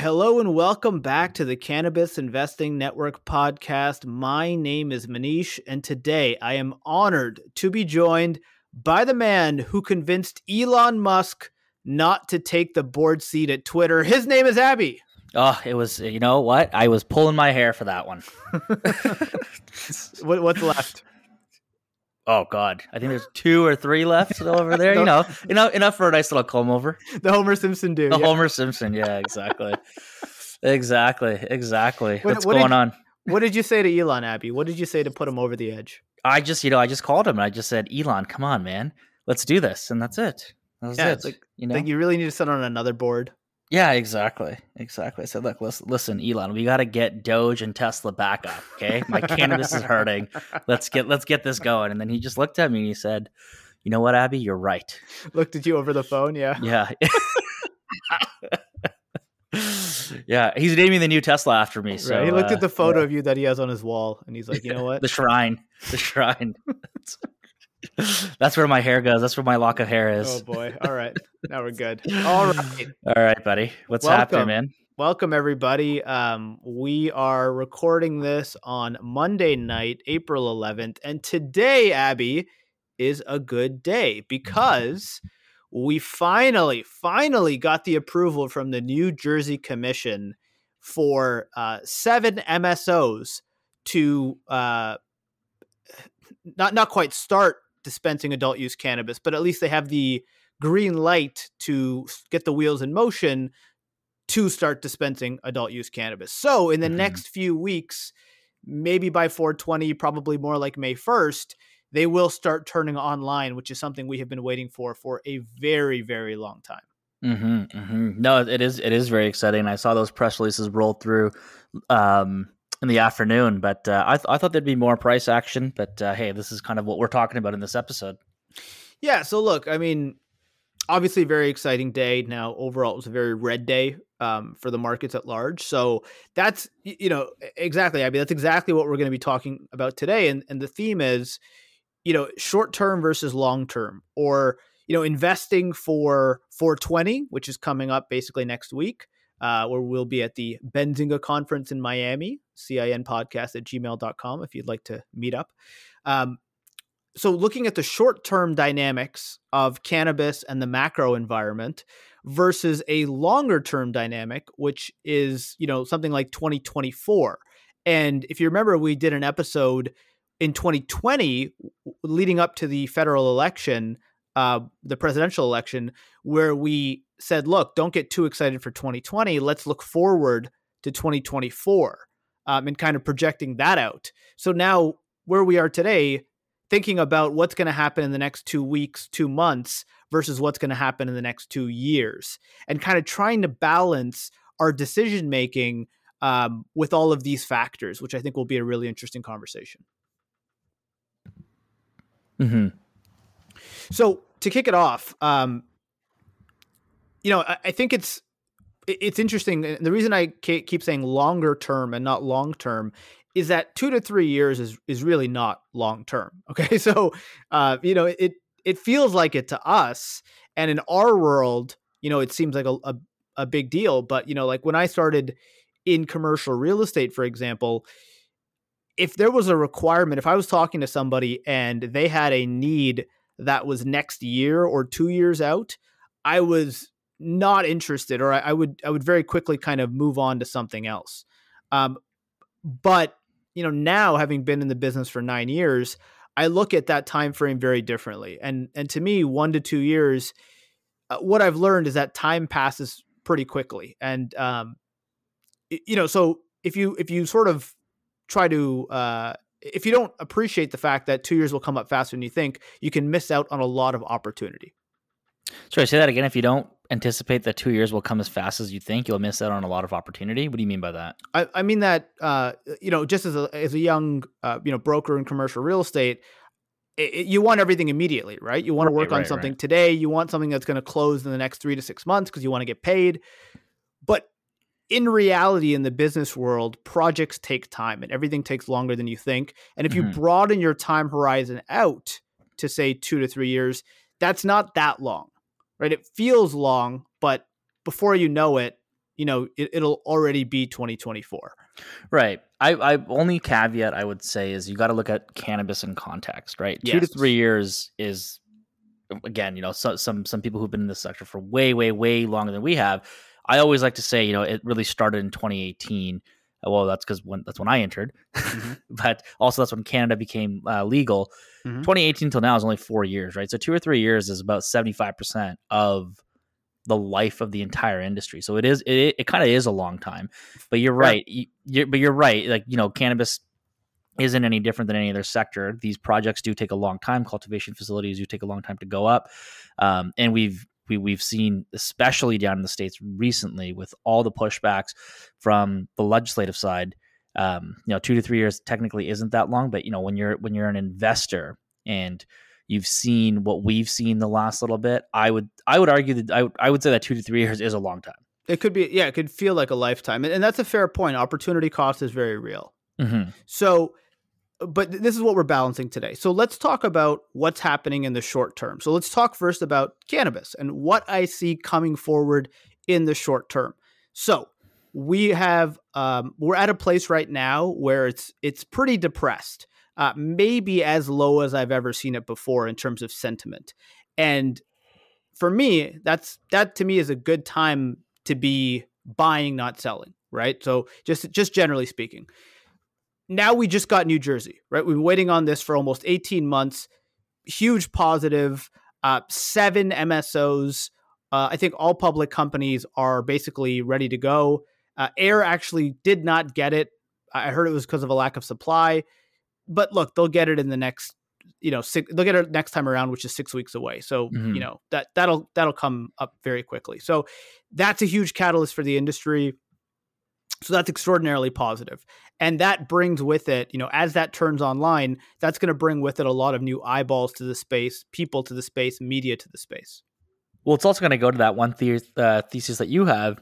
Hello and welcome back to the Cannabis Investing Network podcast. My name is Manish, and today I am honored to be joined by the man who convinced Elon Musk not to take the board seat at Twitter. His name is Abby. Oh, it was. You know what? I was pulling my hair for that one. what, what's left? Oh God, I think there's two or three left still over there. You know, enough enough for a nice little comb over. The Homer Simpson dude. The yeah. Homer Simpson, yeah, exactly, exactly, exactly. What, What's what going did, on? What did you say to Elon, Abby? What did you say to put him over the edge? I just, you know, I just called him and I just said, Elon, come on, man, let's do this, and that's it. That was yeah, it. Like, you know, like you really need to sit on another board. Yeah, exactly, exactly. I said, look, listen, listen, Elon, we got to get Doge and Tesla back up. Okay, my cannabis is hurting. Let's get let's get this going. And then he just looked at me and he said, "You know what, Abby, you're right." Looked at you over the phone. Yeah, yeah, yeah. He's naming the new Tesla after me. So right. he looked uh, at the photo yeah. of you that he has on his wall, and he's like, "You know what? the shrine, the shrine." That's where my hair goes. That's where my lock of hair is. Oh boy. All right. Now we're good. All right. All right, buddy. What's Welcome. happening, man? Welcome everybody. Um, we are recording this on Monday night, April 11th, and today, Abby, is a good day because we finally, finally got the approval from the New Jersey Commission for uh, seven MSOs to uh, not not quite start dispensing adult use cannabis, but at least they have the green light to get the wheels in motion to start dispensing adult use cannabis. So in the mm-hmm. next few weeks, maybe by 420, probably more like May 1st, they will start turning online, which is something we have been waiting for for a very, very long time. Mm-hmm, mm-hmm. No, it is it is very exciting. I saw those press releases roll through um, in the afternoon. But uh, I, th- I thought there'd be more price action. But uh, hey, this is kind of what we're talking about in this episode. Yeah. So look, I mean, obviously, very exciting day. Now, overall, it was a very red day um, for the markets at large. So that's you know exactly. I mean, that's exactly what we're going to be talking about today. And and the theme is, you know, short term versus long term, or you know, investing for 420, which is coming up basically next week uh, where we'll be at the Benzinga conference in Miami, CIN podcast at gmail.com if you'd like to meet up. Um, so, looking at the short term dynamics of cannabis and the macro environment versus a longer term dynamic, which is, you know, something like 2024. And if you remember, we did an episode in 2020 leading up to the federal election, uh, the presidential election, where we said, look, don't get too excited for 2020. Let's look forward to 2024 um, and kind of projecting that out. So now, where we are today, thinking about what's going to happen in the next two weeks, two months versus what's going to happen in the next two years, and kind of trying to balance our decision making um, with all of these factors, which I think will be a really interesting conversation. Mm-hmm. So to kick it off, um, you know, I, I think it's it's interesting. The reason I keep saying longer term and not long term is that two to three years is is really not long term. Okay, so uh, you know it it feels like it to us, and in our world, you know, it seems like a, a, a big deal. But you know, like when I started in commercial real estate, for example, if there was a requirement, if I was talking to somebody and they had a need that was next year or two years out, I was not interested, or I, I, would I would very quickly kind of move on to something else. Um, but you know, now having been in the business for nine years, I look at that time frame very differently. And and to me, one to two years, uh, what I've learned is that time passes pretty quickly. And um, you know, so if you if you sort of try to uh, if you don't appreciate the fact that two years will come up faster than you think, you can miss out on a lot of opportunity. Sorry, say that again. If you don't anticipate that two years will come as fast as you think, you'll miss out on a lot of opportunity. What do you mean by that? I, I mean that uh, you know, just as a as a young uh, you know broker in commercial real estate, it, it, you want everything immediately, right? You want to work right, on right, something right. today. You want something that's going to close in the next three to six months because you want to get paid. But in reality, in the business world, projects take time and everything takes longer than you think. And if mm-hmm. you broaden your time horizon out to say two to three years, that's not that long, right? It feels long, but before you know it, you know, it, will already be 2024. Right. I, I only caveat I would say is you got to look at cannabis in context, right? Yes. Two to three years is again, you know, so, some some people who've been in this sector for way, way, way longer than we have. I always like to say, you know, it really started in 2018. Well, that's because when that's when I entered, mm-hmm. but also that's when Canada became uh, legal. Mm-hmm. 2018 till now is only four years, right? So two or three years is about 75 percent of the life of the entire industry. So it is it, it kind of is a long time. But you're right. You, you're, but you're right. Like you know, cannabis isn't any different than any other sector. These projects do take a long time. Cultivation facilities do take a long time to go up, um, and we've we, we've seen, especially down in the states recently, with all the pushbacks from the legislative side. Um, you know, two to three years technically isn't that long, but you know, when you're when you're an investor and you've seen what we've seen the last little bit, I would I would argue that I, I would say that two to three years is a long time. It could be, yeah, it could feel like a lifetime, and, and that's a fair point. Opportunity cost is very real. Mm-hmm. So but this is what we're balancing today. So let's talk about what's happening in the short term. So let's talk first about cannabis and what I see coming forward in the short term. So we have um, we're at a place right now where it's it's pretty depressed, uh, maybe as low as I've ever seen it before in terms of sentiment. And for me, that's that to me is a good time to be buying, not selling. Right. So just just generally speaking now we just got New Jersey, right? We've been waiting on this for almost 18 months. Huge positive. Uh, seven MSOs. Uh, I think all public companies are basically ready to go. Uh, Ayr actually did not get it. I heard it was because of a lack of supply. But look, they'll get it in the next, you know, six, they'll get it next time around, which is six weeks away. So mm-hmm. you know that that'll that'll come up very quickly. So that's a huge catalyst for the industry. So that's extraordinarily positive. And that brings with it, you know, as that turns online, that's going to bring with it a lot of new eyeballs to the space, people to the space, media to the space. Well, it's also going to go to that one the- uh, thesis that you have,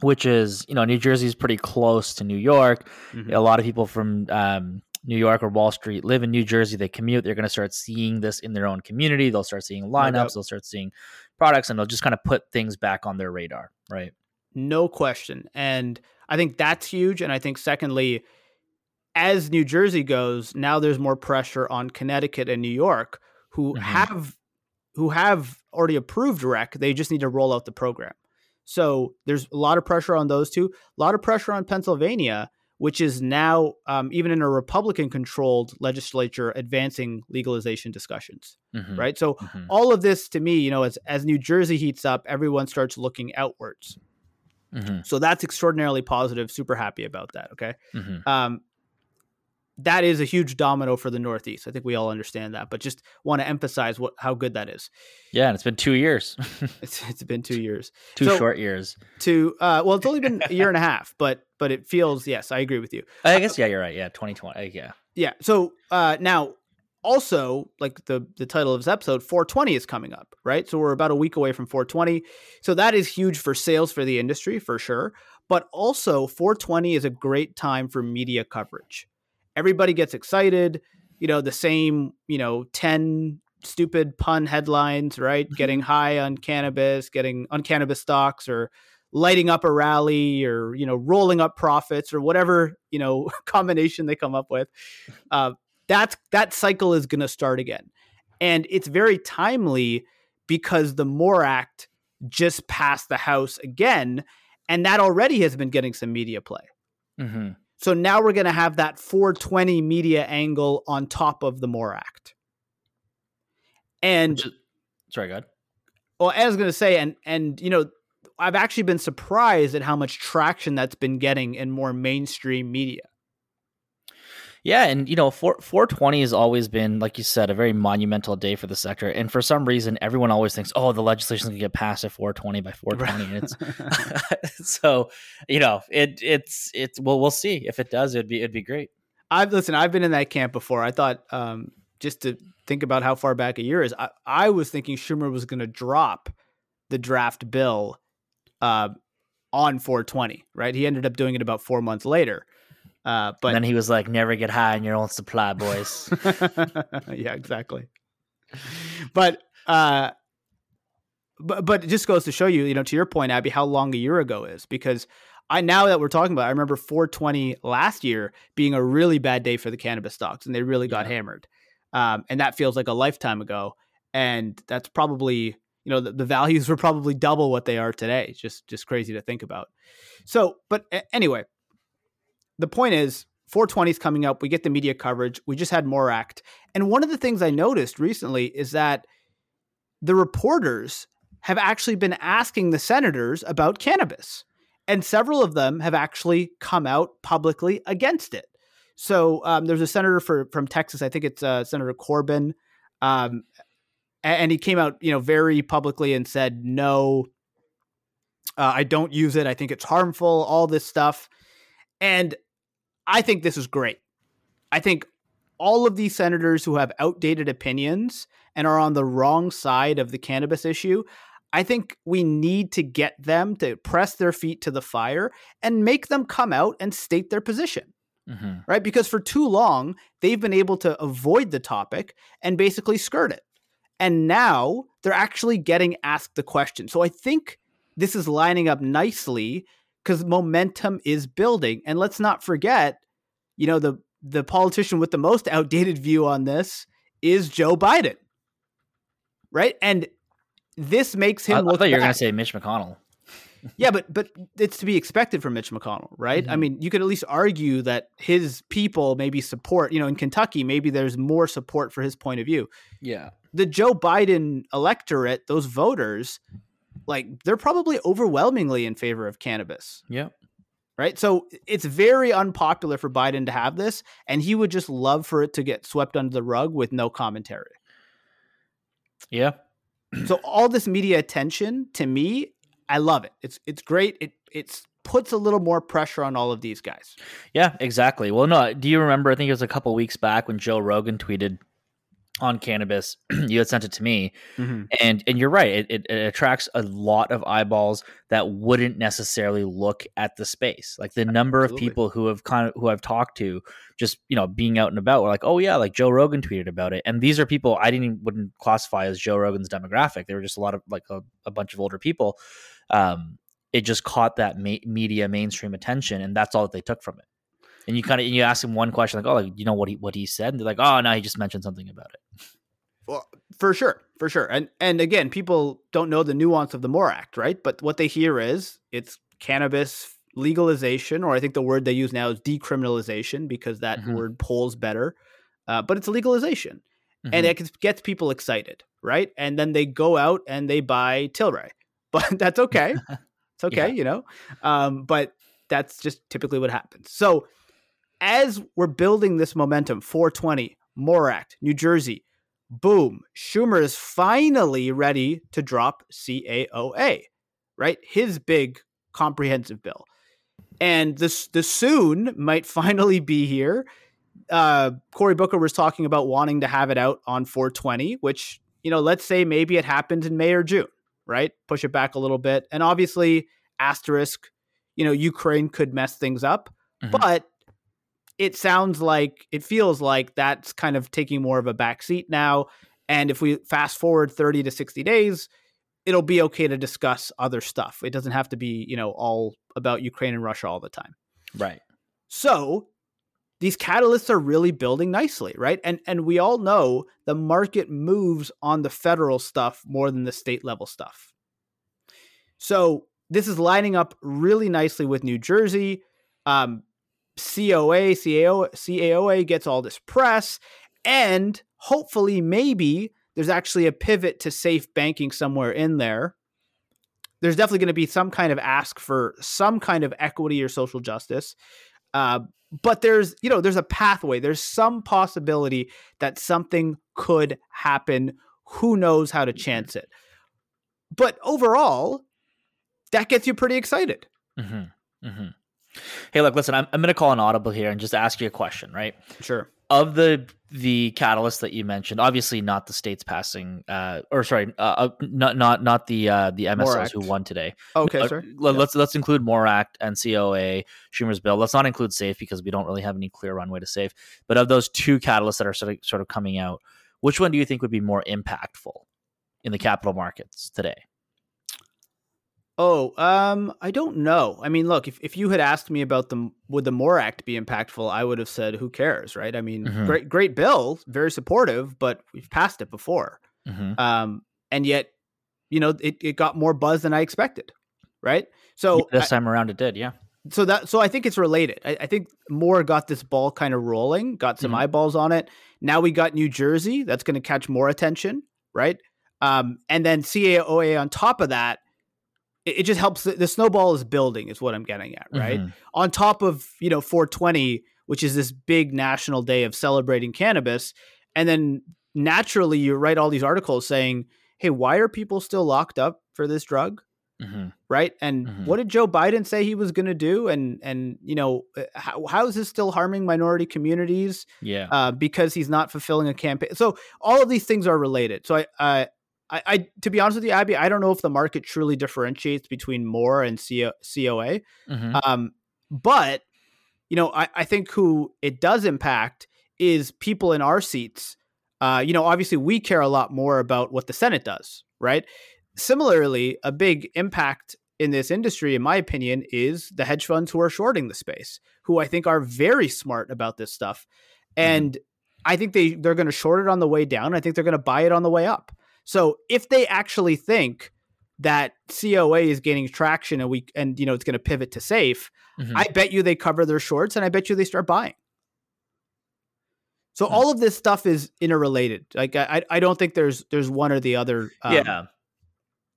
which is, you know, New Jersey is pretty close to New York. Mm-hmm. A lot of people from um, New York or Wall Street live in New Jersey. They commute. They're going to start seeing this in their own community. They'll start seeing lineups. No they'll start seeing products, and they'll just kind of put things back on their radar, right? No question. And I think that's huge. And I think, secondly, as New Jersey goes, now there's more pressure on Connecticut and New York who mm-hmm. have who have already approved rec. They just need to roll out the program. So there's a lot of pressure on those two. A lot of pressure on Pennsylvania, which is now um, even in a Republican-controlled legislature advancing legalization discussions. Mm-hmm. Right. So mm-hmm. all of this, to me, you know, as as New Jersey heats up, everyone starts looking outwards. Mm-hmm. So that's extraordinarily positive. Super happy about that. Okay. Mm-hmm. Um, that is a huge domino for the Northeast. I think we all understand that, but just want to emphasize what how good that is. Yeah, and it's been two years. it's, it's been two years, two so, short years. Two. uh, well, it's only been a year and a half, but but it feels yes, I agree with you. I guess yeah, you're right. Yeah, 2020. Uh, yeah, yeah. So uh, now also like the the title of this episode 420 is coming up right? So we're about a week away from 420 so that is huge for sales for the industry for sure. But also 420 is a great time for media coverage. Everybody gets excited you know the same you know 10 stupid pun headlines right? Mm-hmm. getting high on cannabis getting on cannabis stocks or lighting up a rally or you know rolling up profits or whatever you know combination they come up with. Uh, that's that cycle is going to start again. And it's very timely because the MORE Act just passed the House again, and that already has been getting some media play. Mm-hmm. So now we're going to have that 420 media angle on top of the MORE Act. And sorry, God. Well, I was going to say, and and you know, I've actually been surprised at how much traction that's been getting in more mainstream media. Yeah, and you know, 4 420 has always been, like you said, a very monumental day for the sector. And for some reason, everyone always thinks, "Oh, the legislation's going to get passed at 420 by 420." And it's so, you know, it it's it's well, we'll see if it does. It'd be it'd be great. I've listen. I've been in that camp before. I thought um, just to think about how far back a year is. I, I was thinking Schumer was going to drop the draft bill uh, on 420. Right? He ended up doing it about four months later. Uh, but and then he was like, "Never get high on your own supply, boys." yeah, exactly. But uh, but but it just goes to show you, you know, to your point, Abby, how long a year ago is because I now that we're talking about, I remember 420 last year being a really bad day for the cannabis stocks, and they really got yeah. hammered. Um, and that feels like a lifetime ago. And that's probably you know the, the, values were probably double what they are today. It's just just crazy to think about. So, but anyway, the point is 420 is coming up. We get the media coverage. We just had more act. And one of the things I noticed recently is that the reporters have actually been asking the senators about cannabis and several of them have actually come out publicly against it. So um, there's a senator for from Texas, I think it's uh, Senator Cornyn, um, and he came out, you know, very publicly and said, "No, uh, I don't use it. I think it's harmful. All this stuff," and I think this is great. I think all of these senators who have outdated opinions and are on the wrong side of the cannabis issue, I think we need to get them to press their feet to the fire and make them come out and state their position. Mm-hmm. Right? Because for too long, they've been able to avoid the topic and basically skirt it. And now they're actually getting asked the question. So I think this is lining up nicely because momentum is building. And let's not forget, you know, the the politician with the most outdated view on this is Joe Biden. Right? And this makes him. I, look I thought you were going to say Mitch McConnell. yeah, but but it's to be expected from Mitch McConnell, right? Mm-hmm. I mean, you could at least argue that his people maybe support. You know, in Kentucky, maybe there's more support for his point of view. Yeah, the Joe Biden electorate, those voters, like they're probably overwhelmingly in favor of cannabis. Yeah. Right. So it's very unpopular for Biden to have this, and he would just love for it to get swept under the rug with no commentary. Yeah so all this media attention to me, I love it. It's it's great. It it's puts a little more pressure on all of these guys. Yeah, exactly. Well, no, do you remember? I think it was a couple weeks back when Joe Rogan tweeted on cannabis. you had sent it to me, mm-hmm. and and you're right. It, it, it, attracts a lot of eyeballs that wouldn't necessarily look at the space. Like the number Absolutely. of people who have kind of who I've talked to, just you know, being out and about, were like, oh yeah, like Joe Rogan tweeted about it, and these are people I didn't even, wouldn't classify as Joe Rogan's demographic. They were just a lot of like a, a bunch of older people. Um, it just caught that ma- media mainstream attention, and that's all that they took from it and you kind of you ask him one question like, oh, like you know what he what he said, and they're like, oh no, he just mentioned something about it. Well, for sure, for sure, and and again, people don't know the nuance of the MORE Act, right? But what they hear is it's cannabis legalization, or I think the word they use now is decriminalization because that mm-hmm. word pulls better. Uh, but it's legalization, mm-hmm. and it gets people excited, right? And then they go out and they buy Tilray, but that's okay. it's okay, yeah. you know. Um, but that's just typically what happens. So as we're building this momentum, 420, MORE Act, New Jersey, boom, Schumer is finally ready to drop CAOA, right? His big comprehensive bill. And this the soon might finally be here. Uh, Cory Booker was talking about wanting to have it out on 420, which, you know, let's say maybe it happens in May or June, right? Push it back a little bit. And obviously, asterisk, you know, Ukraine could mess things up. Mm-hmm. But it sounds like it feels like that's kind of taking more of a backseat now. And if we fast forward 30 to 60 days, it'll be okay to discuss other stuff. It doesn't have to be, you know, all about Ukraine and Russia all the time. Right. So these catalysts are really building nicely, right? And and we all know the market moves on the federal stuff more than the state level stuff. So this is lining up really nicely with New Jersey. Um, COA, CAO, CAOA gets all this press, and hopefully, maybe there's actually a pivot to safe banking somewhere in there. There's definitely going to be some kind of ask for some kind of equity or social justice. Uh, but there's you know there's a pathway. There's some possibility that something could happen. Who knows how to chance it? But overall, that gets you pretty excited. Mm-hmm. Mm-hmm. Hey, look, listen, I'm, I'm going to call an audible here and just ask you a question, right? Sure. Of the the catalyst that you mentioned, obviously not the states passing, uh, or sorry, uh, uh not not not the uh, the MSOs who won today. Okay, uh, sir. Let, us let's include MORE Act and COA, Schumer's bill. Let's not include SAFE because we don't really have any clear runway to SAFE. But of those two catalysts that are sort of sort of coming out, which one do you think would be more impactful in the capital markets today? Oh, um, I don't know. I mean, look, if, if you had asked me about the would the MORE Act be impactful, I would have said, "Who cares?" Right? I mean, mm-hmm. great, great bill, very supportive, but we've passed it before, mm-hmm. um, and yet, you know, it, it got more buzz than I expected, right? So this time around, it did, yeah. So that so I think it's related. I, I think MORE got this ball kind of rolling, got some mm-hmm. eyeballs on it. Now we got New Jersey, that's going to catch more attention, right? Um, and then CAOA on top of that it, just helps. The, the, snowball is building, is what I'm getting at, right? Mm-hmm. On top of you know 420, which is this big national day of celebrating cannabis, and then naturally you write all these articles saying, "Hey, why are people still locked up for this drug?" Mm-hmm. Right, and mm-hmm. what did Joe Biden say he was going to do? And and you know uh, how, how is this still harming minority communities? Yeah, uh, because he's not fulfilling a campaign. So all of these things are related. So I, I I, I, to be honest with you, Abby, I don't know if the market truly differentiates between MORE and CO, COA. Mm-hmm. Um, but you know, I, I think who it does impact is people in our seats. Uh, you know, obviously we care a lot more about what the Senate does, right? Similarly, a big impact in this industry, in my opinion, is the hedge funds who are shorting the space, who I think are very smart about this stuff. Mm-hmm. And mm-hmm. I think they they're going to short it on the way down. I think they're going to buy it on the way up. So if they actually think that COA is gaining traction and we and you know it's going to pivot to safe, mm-hmm. I bet you they cover their shorts and I bet you they start buying. So mm-hmm. all of this stuff is interrelated. Like I I don't think there's there's one or the other. Um, yeah.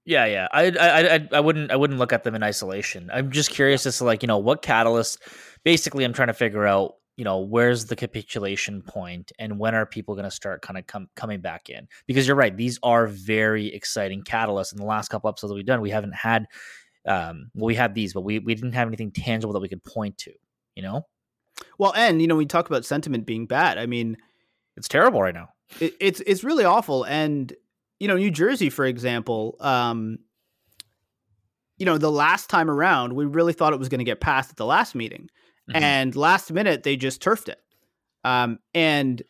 Yeah, yeah. I, I I I wouldn't I wouldn't look at them in isolation. I'm just curious as to like, you know, what catalyst basically I'm trying to figure out you know where's the capitulation point and when are people going to start kind of com- coming back in? Because you're right these are very exciting catalysts. In the last couple episodes that we've done we haven't had um well we had these but we, we didn't have anything tangible that we could point to you know? Well and you know we talk about sentiment being bad. I mean it's terrible right now. It, it's it's really awful. And you know new jersey for example um you know the last time around we really thought it was going to get passed at the last meeting Mm-hmm. And last minute they just turfed it. Um, and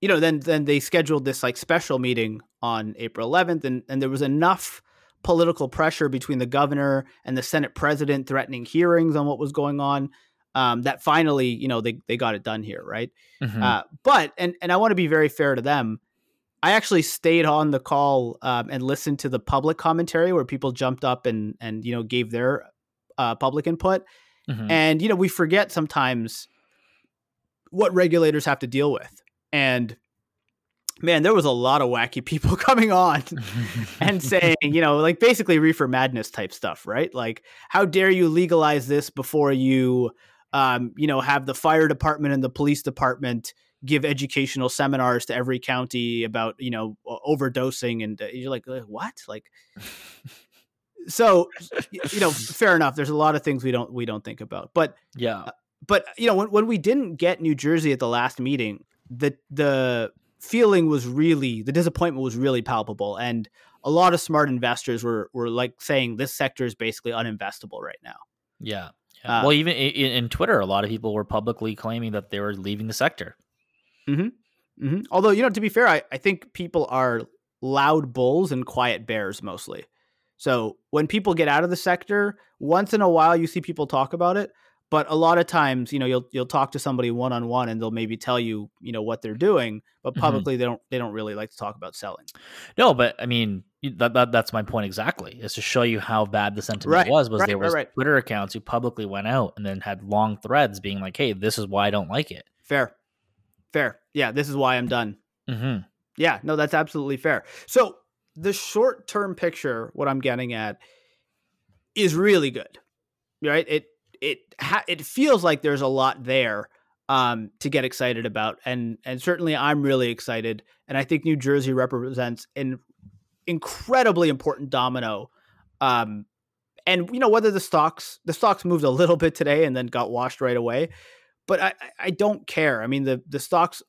you know, then then they scheduled this like special meeting on April 11th, and and there was enough political pressure between the governor and the Senate president threatening hearings on what was going on um, that finally, you know, they they got it done here, right? Mm-hmm. Uh, but and and I want to be very fair to them. I actually stayed on the call um, and listened to the public commentary where people jumped up and and you know gave their uh, public input. Mm-hmm. And, you know, we forget sometimes what regulators have to deal with. And man, there was a lot of wacky people coming on and saying, you know, like basically reefer madness type stuff, right? Like, how dare you legalize this before you, um, you know, have the fire department and the police department give educational seminars to every county about, you know, overdosing. And uh, you're like, what? Like, so you know fair enough there's a lot of things we don't we don't think about but yeah uh, but you know when, when we didn't get new jersey at the last meeting the the feeling was really the disappointment was really palpable and a lot of smart investors were were like saying this sector is basically uninvestable right now yeah, yeah. Uh, well even in, in, twitter a lot of people were publicly claiming that they were leaving the sector mm-hmm, mm-hmm. although you know to be fair I, I think people are loud bulls and quiet bears mostly so when people get out of the sector, once in a while you see people talk about it, but a lot of times, you know, you'll you'll talk to somebody one on one and they'll maybe tell you, you know, what they're doing, but mm-hmm. publicly mm-hmm. they don't they don't really like to talk about selling. No, but I mean, that, that that's my point exactly. Is to show you how bad the sentiment right, was was right, there was right, Twitter accounts who publicly went out and then had long threads being like, "Hey, this is why I don't like it." Fair. Fair. Yeah, this is why I'm done. hmm Yeah, no, that's absolutely fair. So the short term picture, what I'm getting at, is really good. Right? It it ha- it feels like there's a lot there um, to get excited about, and and certainly I'm really excited, and I think New Jersey represents an incredibly important domino. Um, and you know whether the stocks the stocks moved a little bit today and then got washed right away, but I I don't care. I mean the the stocks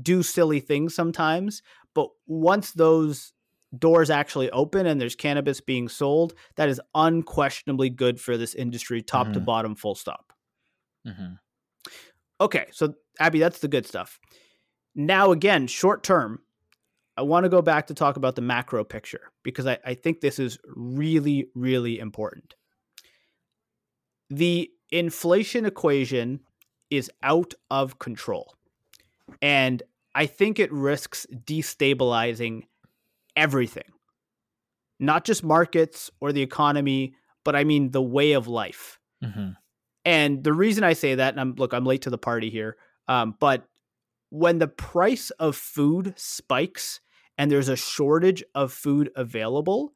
do silly things sometimes, but once those doors actually open and there's cannabis being sold, that is unquestionably good for this industry, top mm-hmm. to bottom, full stop. Mm-hmm. Okay, so Abby, that's the good stuff. Now, again, short term, I want to go back to talk about the macro picture because I, I think this is really, really important. The inflation equation is out of control. And I think it risks destabilizing everything, not just markets or the economy, but I mean the way of life. Mm-hmm. And the reason I say that, and I'm look, I'm late to the party here, um, but when the price of food spikes and there's a shortage of food available,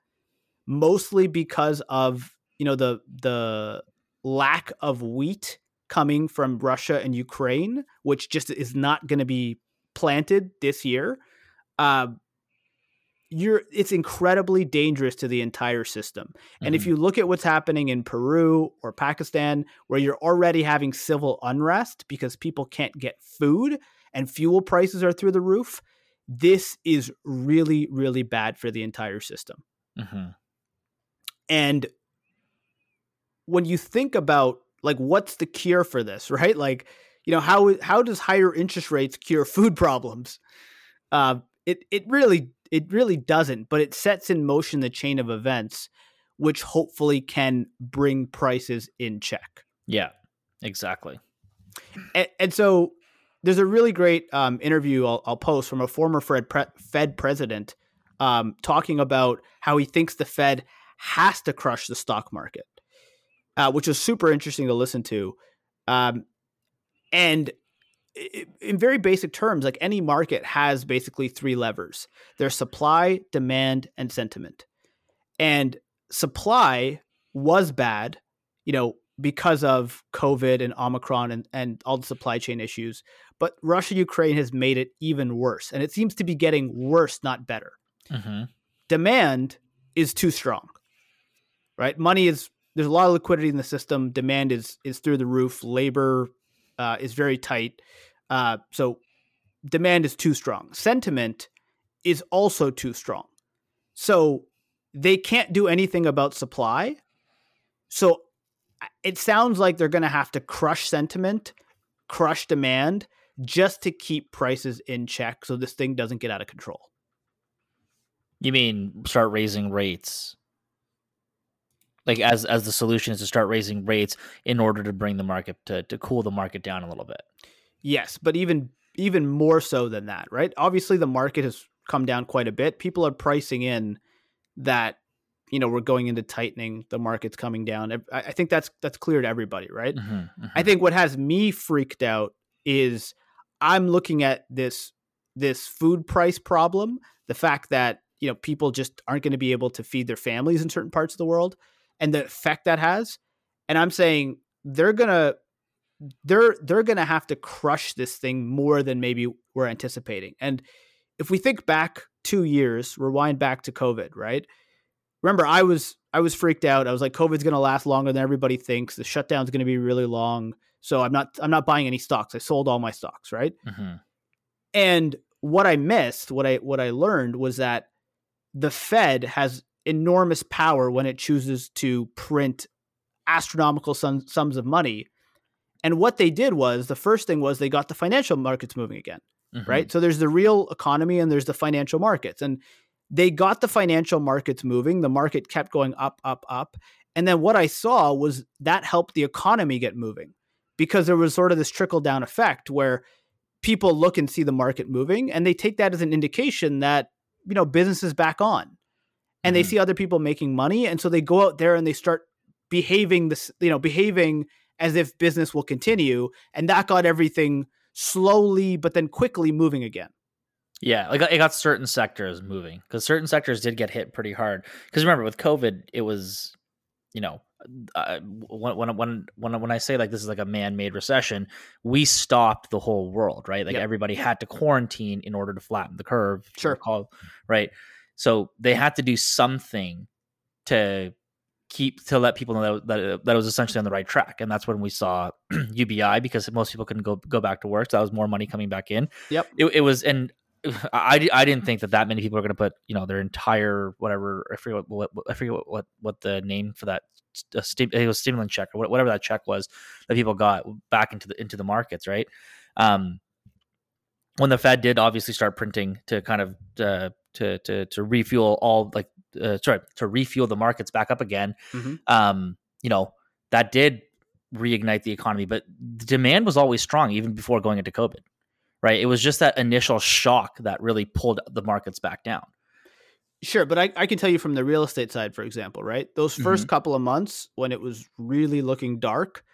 mostly because of you know the the lack of wheat coming from Russia and Ukraine, which just is not going to be planted this year. Uh, you're it's incredibly dangerous to the entire system. And mm-hmm. if you look at what's happening in Peru or Pakistan where you're already having civil unrest because people can't get food and fuel prices are through the roof, this is really really bad for the entire system. Mm-hmm. And when you think about like what's the cure for this, right? Like, you know, how how does higher interest rates cure food problems? Uh, it it really it really doesn't, but it sets in motion the chain of events, which hopefully can bring prices in check. Yeah, exactly. And, and so there's a really great um, interview I'll, I'll, post from a former Fed, pre- Fed president um, talking about how he thinks the Fed has to crush the stock market, uh, which was super interesting to listen to. Um, and in very basic terms, like any market has basically three levers there's supply, demand, and sentiment. And supply was bad, you know, because of COVID and Omicron and, and all the supply chain issues. But Russia Ukraine has made it even worse. And it seems to be getting worse, not better. Mm-hmm. Demand is too strong, right? Money is, there's a lot of liquidity in the system. Demand is, is through the roof. Labor uh, is very tight. Uh, so demand is too strong. Sentiment is also too strong. So they can't do anything about supply. So it sounds like they're going to have to crush sentiment, crush demand just to keep prices in check so this thing doesn't get out of control. You mean start raising rates? Like as as the solution is to start raising rates in order to bring the market to to cool the market down a little bit. Yes, but even even more so than that, right? Obviously, the market has come down quite a bit. People are pricing in that you know we're going into tightening, the market's coming down. I, I think that's that's clear to everybody, right? Mm-hmm, mm-hmm. I think what has me freaked out is I'm looking at this this food price problem, the fact that you know people just aren't going to be able to feed their families in certain parts of the world, and the effect that has, and I'm saying they're gonna they're they're going to have to crush this thing more than maybe we're anticipating. And if we think back 2 years, rewind back to COVID, right? Remember I was I was freaked out. I was like COVID's going to last longer than everybody thinks. The shutdown's going to be really long. So I'm not I'm not buying any stocks. I sold all my stocks, right? Mm-hmm. And what I missed, what I what I learned was that the Fed has enormous power when it chooses to print astronomical sum, sums of money and what they did was the first thing was they got the financial markets moving again, mm-hmm. right? So there's the real economy and there's the financial markets. And they got the financial markets moving. The market kept going up, up, up. And then what I saw was that helped the economy get moving because there was sort of this trickle down effect where people look and see the market moving and they take that as an indication that, you know, business is back on. And mm-hmm. they see other people making money. And so they go out there and they start behaving this, you know, behaving as if business will continue. And that got everything slowly, but then quickly moving again. Yeah, like it got certain sectors moving because certain sectors did get hit pretty hard. Because remember, with COVID, it was, you know, uh, when when when when when I say like this is like a man-made recession, we stopped the whole world, right? Like Yep. everybody had to quarantine in order to flatten the curve. Sure. recall, right? So they had to do something to keep to let people know that, that that it was essentially on the right track, and that's when we saw UBI because most people couldn't go go back to work, so that was more money coming back in. Yep. it, it was and. I, I didn't think that that many people are going to put you know their entire whatever I forget what, what I forget what, what what the name for that a sti- it was stimulant check or whatever that check was that people got back into the into the markets, right? Um, when the Fed did obviously start printing to kind of uh, to to to refuel all like uh, sorry to refuel the markets back up again, Mhm. um, you know that did reignite the economy, but the demand was always strong even before going into COVID, right? It was just that initial shock that really pulled the markets back down. Sure, but I, I can tell you from the real estate side, for example, right? Those 1st Mm-hmm. couple of months when it was really looking dark,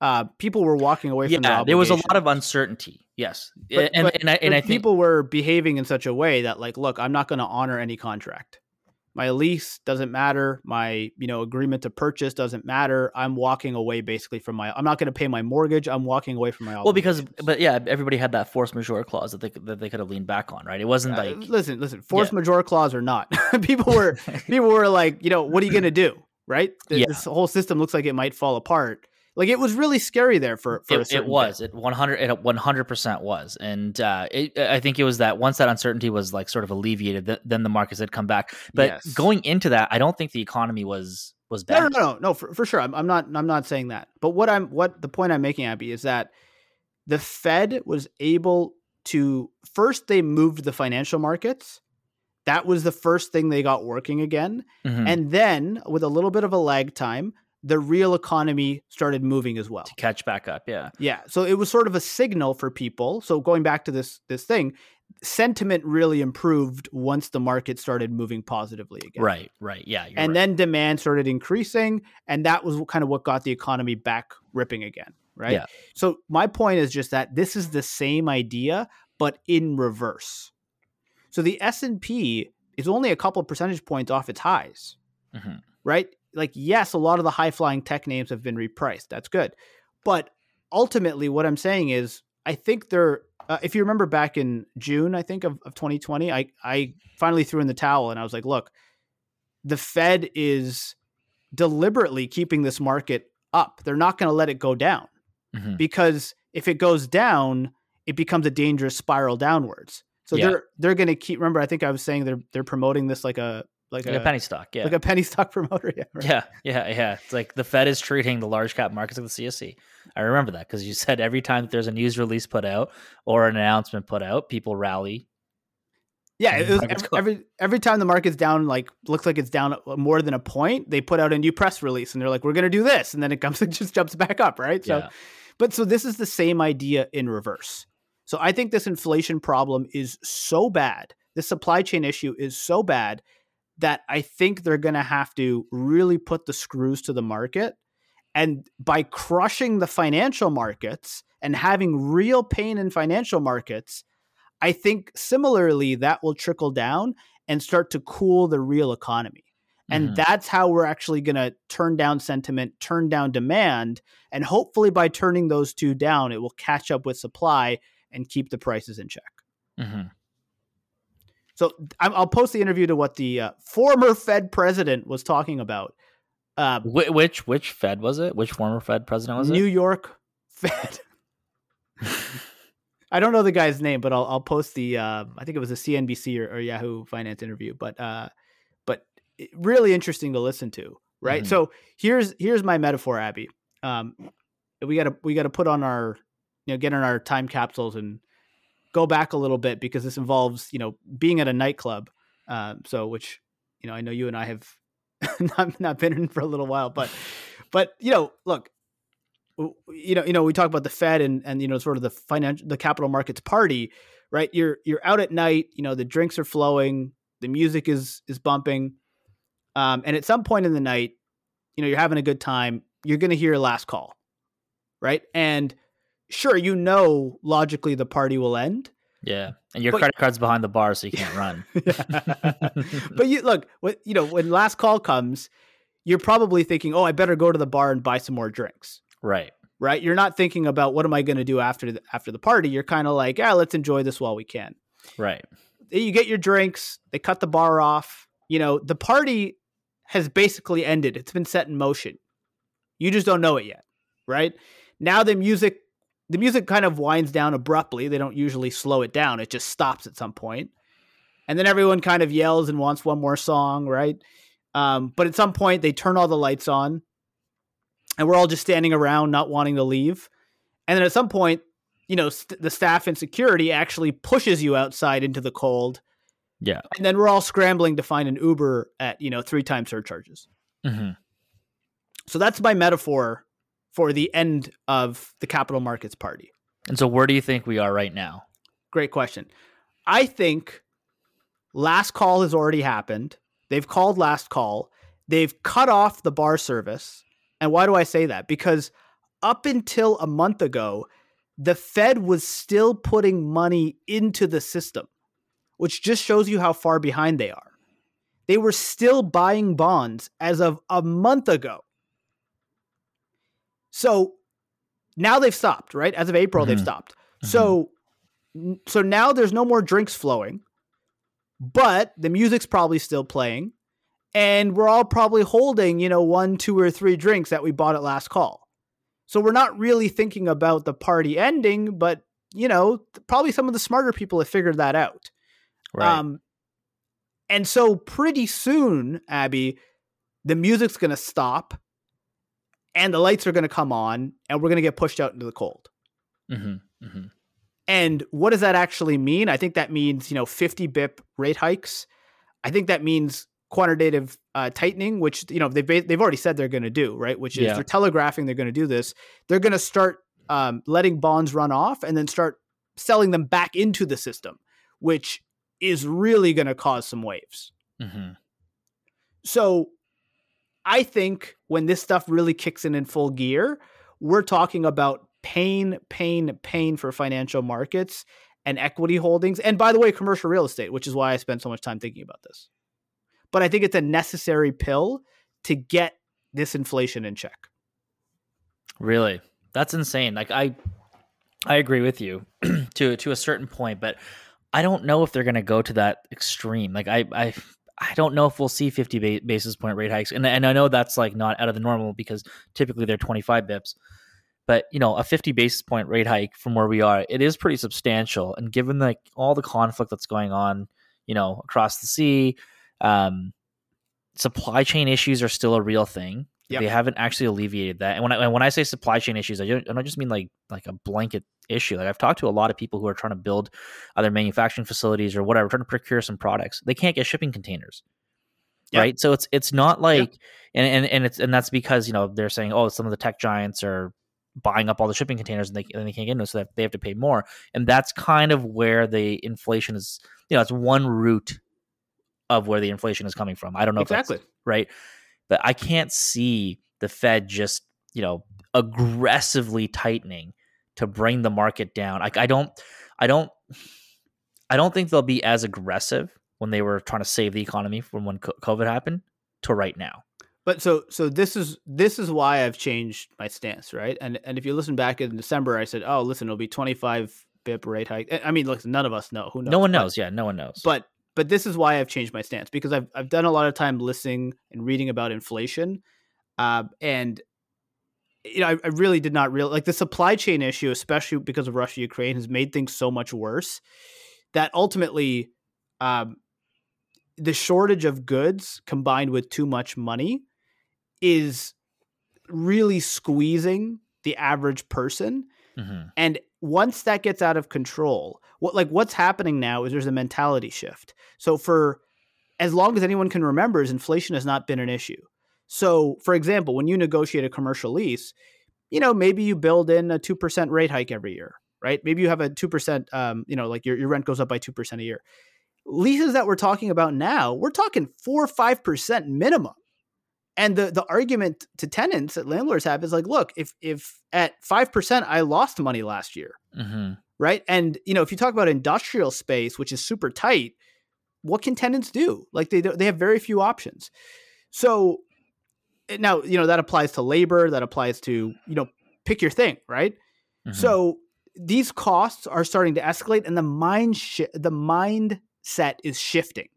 uh, people were walking away from their Yeah, there was a lot of uncertainty. Yes, But- and but- and I and I think people were behaving in such a way that, like, look, I'm not going to honor any contract. My lease doesn't matter. My you know agreement to purchase doesn't matter. I'm walking away basically from my. I'm not going to pay my mortgage. I'm walking away from my. Well, because but yeah, everybody had that force majeure clause that they could- that they could have leaned back on, right? It wasn't Uh, like listen, listen, force majeure clause or not, people were people were like, you know, what are you going to do? Right? Th- Yeah. This whole system looks like it might fall apart. Like it was really scary there for for a it, certain it bit. was it 100 it 100 percent was, and uh, it, I think it was that once that uncertainty was like sort of alleviated, th- then the markets had come back. But Yes. going into that, I don't think the economy was was No, bad. no, no, no, for, for sure. I'm, I'm not. I'm not saying that. But what I'm, what the point I'm making, Abby, is that the Fed was able to first they moved the financial markets. That was the first thing they got working again, Mhm. and then with a little bit of a lag time, the real economy started moving as well. to catch back up, yeah, Yeah, so it was sort of a signal for people. So going back to this this thing, sentiment really improved once the market started moving positively again right, right, yeah, and right. then demand started increasing and that was kind of what got the economy back ripping again right Yeah. so my point is just that this is the same idea but in reverse so the s&p is only a couple percentage points off its highs Mhm. right like yes a lot of the high flying tech names have been repriced. That's good. But ultimately what i'm saying is i think they're uh, if you remember back in june i think of, of 2020 i i finally threw in the towel and i was like look the fed is deliberately keeping this market up. They're not going to let it go down. Mhm. because if it goes down it becomes a dangerous spiral downwards. So Yeah. they're they're going to keep remember i think i was saying they're they're promoting this like a like, like a, a penny stock, yeah, like a penny stock promoter yeah right. Yeah, yeah, yeah. It's like the Fed is treating the large cap markets like the CSE. I remember that because you said every time that there's a news release put out or an announcement put out, people rally. Yeah, it was every, every every time the market's down, like looks like it's down more than a point, they put out a new press release and they're like, "We're going to do this," and then it comes, and just jumps back up, right? So, Yeah. but so this is the same idea in reverse. So I think this inflation problem is so bad, this supply chain issue is so bad that I think they're going to have to really put the screws to the market, and by crushing the financial markets and having real pain in financial markets. I think similarly that will trickle down and start to cool the real economy. And Mhm. that's how we're actually going to turn down sentiment, turn down demand. And hopefully, by turning those two down, it will catch up with supply and keep the prices in check. Mhm. So I'm, I'll post the interview to what the uh, former Fed president was talking about. Uh, Wh- which which Fed was it? Which former Fed president was New it? New York Fed. I don't know the guy's name, but I'll I'll post the uh, I think it was a CNBC or, or Yahoo Finance interview, but uh, but really interesting to listen to, right? Mhm. So here's here's my metaphor, Abby. Um, we gotta we gotta put on our you know get in our time capsules and go back a little bit because this involves you know being at a nightclub. Um, so which you know I know you and I have not not been in for a little while, but but you know look you know, you know, we talk about the Fed and and you know, sort of the financial, the capital markets party, right? You're you're out at night, you know, the drinks are flowing, the music is is bumping, um, and at some point in the night, you know, you're having a good time. You're going to hear a last call, right? And sure, you know, logically the party will end, Yeah, and your But- credit card's behind the bar, so you can't run. but you look, what you know, when last call comes, you're probably thinking, "Oh, I better go to the bar and buy some more drinks." Right. Right? You're not thinking about what am I going to do after the, after the party. You're kind of like, "Yeah, let's enjoy this while we can." Right. You get your drinks, they cut the bar off. You know, the party has basically ended. It's been set in motion. You just don't know it yet, right? Now the music the music kind of winds down abruptly. They don't usually slow it down. It just stops at some point. And then everyone kind of yells and wants one more song, right? Um, but at some point they turn all the lights on and we're all just standing around not wanting to leave. And then at some point, you know, st- the staff and security actually pushes you outside into the cold. Yeah. And then we're all scrambling to find an Uber at, you know, three times surcharges. Mm-hmm. So that's my metaphor for the end of the capital markets party. And so, where do you think we are right now? Great question. I think last call has already happened. They've called last call. They've cut off the bar service. And why do I say that? Because up until a month ago, the Fed was still putting money into the system, which just shows you how far behind they are. They were still buying bonds as of a month ago. So now they've stopped, right? As of April, mm-hmm. they've stopped. Mm-hmm. So so now there's no more drinks flowing, but the music's probably still playing, and we're all probably holding, you know, one, two, or three drinks that we bought at last call. So we're not really thinking about the party ending, but you know, probably some of the smarter people have figured that out. Right. Um, and so pretty soon, Abby, the music's going to stop and the lights are going to come on and we're going to get pushed out into the cold. Mm-hmm, mm-hmm. And what does that actually mean? I think that means, you know, 50 bip rate hikes. I think that means quantitative uh, tightening, which, you know, they've, they've already said they're going to do, right? Which is yeah. they're telegraphing they're going to do this. They're going to start um, letting bonds run off and then start selling them back into the system, which is really going to cause some waves. Mm-hmm. So I think when this stuff really kicks in in full gear, we're talking about pain, pain, pain for financial markets and equity holdings. And by the way, commercial real estate, which is why I spend so much time thinking about this. But I think it's a necessary pill to get this inflation in check. Really? That's insane. Like I I agree with you to to a certain point, but I don't know if they're going to go to that extreme. Like I I I don't know if we'll see 50 ba- basis point rate hikes. And, and I know that's like not out of the normal because typically they're 25 bips. But, you know, a 50 basis point rate hike from where we are, it is pretty substantial. And given like all the conflict that's going on, you know, across the sea, um, supply chain issues are still a real thing. Yep. They haven't actually alleviated that. And when I when I say supply chain issues, I don't, I don't just mean like like a blanket issue. Like I've talked to a lot of people who are trying to build other manufacturing facilities or whatever, trying to procure some products. They can't get shipping containers. Yep. Right. So it's it's not like yep. and, and and it's and that's because, you know, they're saying, oh, some of the tech giants are buying up all the shipping containers and they, and they can't get them, so they have to pay more. And that's kind of where the inflation is, you know, it's one root of where the inflation is coming from. I don't know exactly right but I can't see the Fed just, you know, aggressively tightening to bring the market down. Like I don't I don't I don't think they'll be as aggressive when they were trying to save the economy from when COVID happened to right now. But so so this is this is why I've changed my stance, right? And and if you listen back in December, I said, "Oh, listen, it'll be 25 bip rate hike." I mean, look, none of us know. Who knows? No one knows. But, yeah, no one knows. But but this is why I've changed my stance because I've I've done a lot of time listening and reading about inflation, uh, and you know I, I really did not real like the supply chain issue, especially because of Russia Ukraine, has made things so much worse that ultimately um, the shortage of goods combined with too much money is really squeezing the average person, mm-hmm. and once that gets out of control, what like what's happening now is there's a mentality shift. So for as long as anyone can remember, is inflation has not been an issue. So, for example, when you negotiate a commercial lease, you know maybe you build in a two percent rate hike every year, right? Maybe you have a two percent, um, you know, like your, your rent goes up by two percent a year. Leases that we're talking about now, we're talking four or five percent minimum. And the the argument to tenants that landlords have is like, look, if if at five percent I lost money last year, mm-hmm. right? And you know, if you talk about industrial space, which is super tight, what can tenants do? Like they they have very few options. So now you know that applies to labor, that applies to you know pick your thing, right? Mhm. So these costs are starting to escalate, and the mind shi- the mindset is shifting,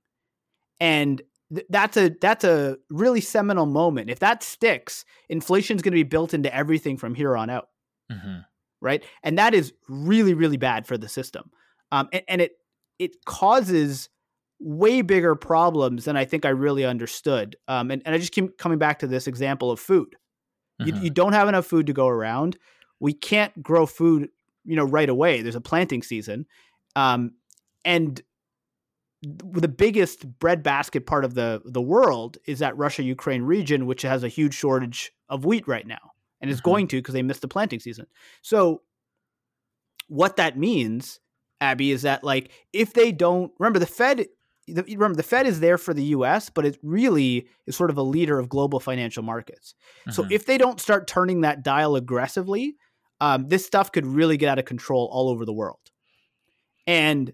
and th- that's a that's a really seminal moment. If that sticks, inflation is going to be built into everything from here on out, Mhm. right? And that is really really bad for the system, um, and, and it it causes way bigger problems than I think I really understood. Um, and, and I just keep coming back to this example of food. You, Mhm. you don't have enough food to go around. We can't grow food, you know, right away. There's a planting season, um, and the biggest breadbasket part of the the world is that Russia Ukraine region, which has a huge shortage of wheat right now, and is Mhm. going to because they missed the planting season. So, what that means, Abby, is that like if they don't remember the Fed. The, remember, the Fed is there for the U.S., but it really is sort of a leader of global financial markets. So Mhm. if they don't start turning that dial aggressively, um, this stuff could really get out of control all over the world. And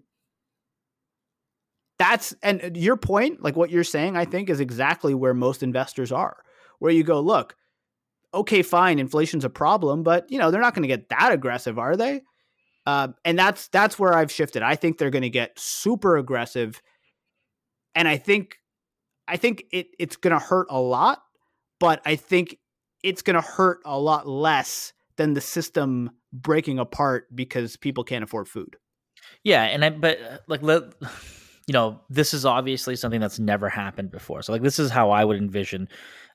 that's and your point, like what you're saying, I think is exactly where most investors are. Where you go, look, okay, fine, inflation's a problem, but you know they're not going to get that aggressive, are they? Uh, and that's that's where I've shifted. I think they're going to get super aggressive, and I think I think it it's going to hurt a lot, but I think it's going to hurt a lot less than the system breaking apart because people can't afford food. Yeah, and I but uh, like let you know this is obviously something that's never happened before. So like this is how I would envision.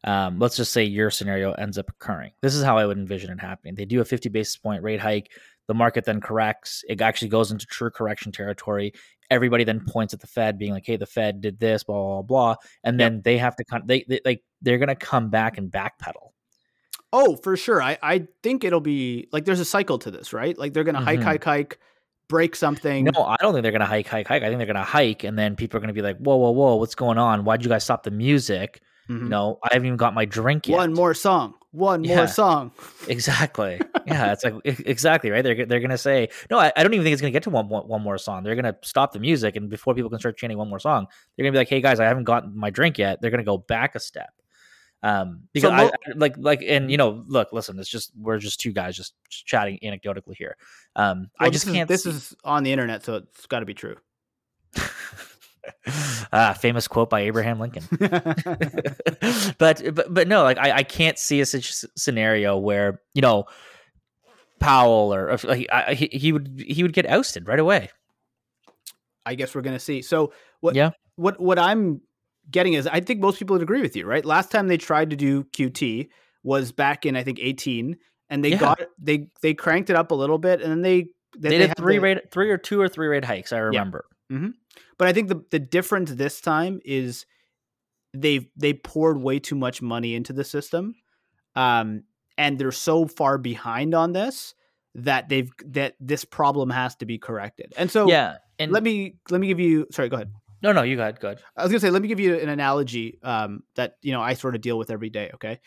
Um, let's just say your scenario ends up occurring. This is how I would envision it happening. They do a 50 basis point rate hike. The market then corrects. It actually goes into true correction territory. Everybody then points at the Fed, being like, "Hey, the Fed did this, blah blah blah," and Yep. then they have to kind they, they like they're gonna come back and backpedal. Oh, for sure. I, I think it'll be like there's a cycle to this, right? Like they're going to hike, hike, hike, break something. No, I don't think they're gonna hike, hike, hike. I think they're gonna hike, and then people are gonna be like, "Whoa, whoa, whoa, what's going on? Why'd you guys stop the music?" Mhm. You know, I haven't even got my drink yet. One more song. One Yeah. more song. Exactly. Yeah, it's like exactly right. They're they're gonna say no. I, I don't even think it's gonna get to one, one one more song. They're gonna stop the music, and before people can start chanting one more song, they're gonna be like, "Hey guys, I haven't gotten my drink yet." They're gonna go back a step. Um, because mo- I, I- like like and you know, look, listen, it's just we're just two guys just, just chatting anecdotically here. Um, I just this can't. This see- is on the internet, so it's got to be true. ah, famous quote by Abraham Lincoln. but but but no, like I, I can't see a such scenario where you know Powell or if, like I, he, he would he would get ousted right away. I guess we're going to see. So what? Yeah. What? What I'm getting is, I think most people would agree with you, right? Last time they tried to do QT was back in I think 18, and they Yeah. got they they cranked it up a little bit, and then they then They, did had three the- rate three or two or three rate hikes. I remember. But I think the the difference this time is they they poured way too much money into the system, um, and they're so far behind on this that they've that this problem has to be corrected. And so Yeah, and let me let me give you sorry go ahead. No no you got good. I was gonna say let me give you an analogy um, that you know I sort of deal with every day. Okay,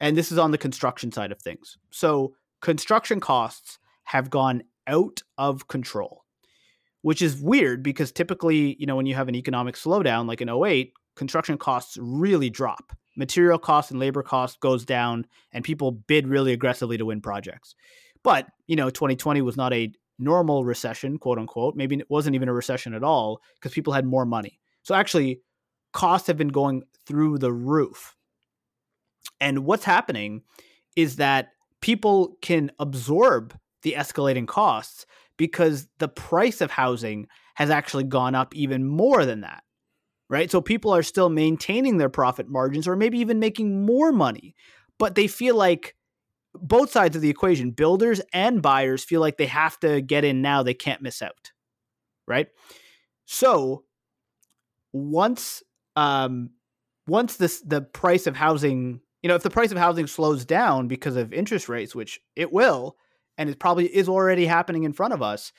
and this is on the construction side of things. So construction costs have gone out of control, which is weird because typically you know when you have an economic slowdown like in 08, construction costs really drop. Material costs and labor costs goes down, and people bid really aggressively to win projects. But you know, 2020 was not a normal recession, quote unquote. Maybe it wasn't even a recession at all because people had more money. So actually, costs have been going through the roof. And what's happening is that people can absorb the escalating costs because the price of housing has actually gone up even more than that. Right? So people are still maintaining their profit margins or maybe even making more money, but they feel like both sides of the equation, builders and buyers feel like they have to get in now, they can't miss out. Right? So once um once this the price of housing you know if the price of housing slows down because of interest rates which it will and it probably is already happening in front of us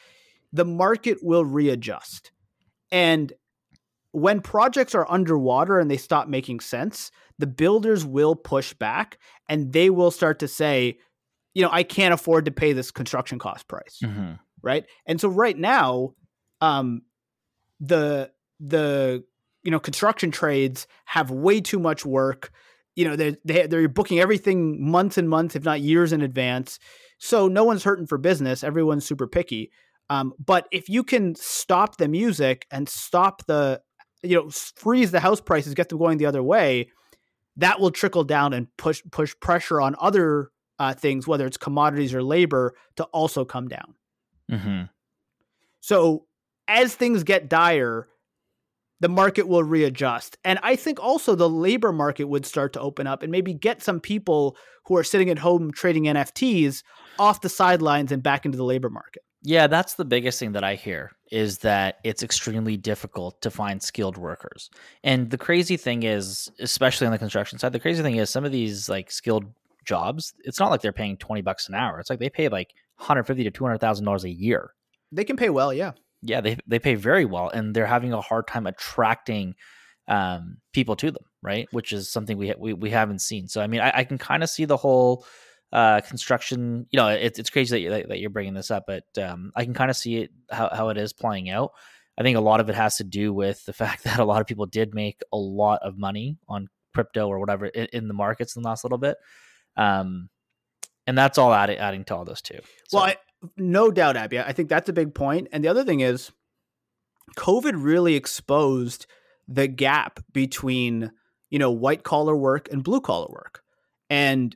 the market will readjust and when projects are underwater and they stop making sense the builders will push back and they will start to say you know i can't afford to pay this construction cost price Mm-hmm. right? And so right now, um, the the you know construction trades have way too much work. you know they're they, they're booking everything months and months, if not years in advance. So no one's hurting for business. Everyone's super picky. Um, but if you can stop the music and stop the, you know, freeze the house prices, get them going the other way, that will trickle down and push push pressure on other uh, things, whether it's commodities or labor, to also come down. Mm-hmm. So as things get dire, the market will readjust. And I think also the labor market would start to open up and maybe get some people who are sitting at home trading NFTs off the sidelines and back into the labor market. Yeah, that's the biggest thing that I hear is that it's extremely difficult to find skilled workers. And the crazy thing is, especially on the construction side, the crazy thing is some of these like skilled jobs, it's not like they're paying 20 bucks an hour. It's like they pay like 150 to $200,000 a year. They can pay well, yeah. Yeah, they they pay very well and they're having a hard time attracting um, people to them, right? Which is something we we, we haven't seen. So I mean, I, I can kind of see the whole uh, construction. You know, it's it's crazy that, you, that you're bringing this up, but um, I can kind of see it how how it is playing out. I think a lot of it has to do with the fact that a lot of people did make a lot of money on crypto or whatever in, in the markets in the last little bit, um, and that's all adding adding to all this too. So. Well, I, no doubt, Abby. I think that's a big point. And the other thing is, COVID really exposed the gap between you know white collar work and blue collar work, and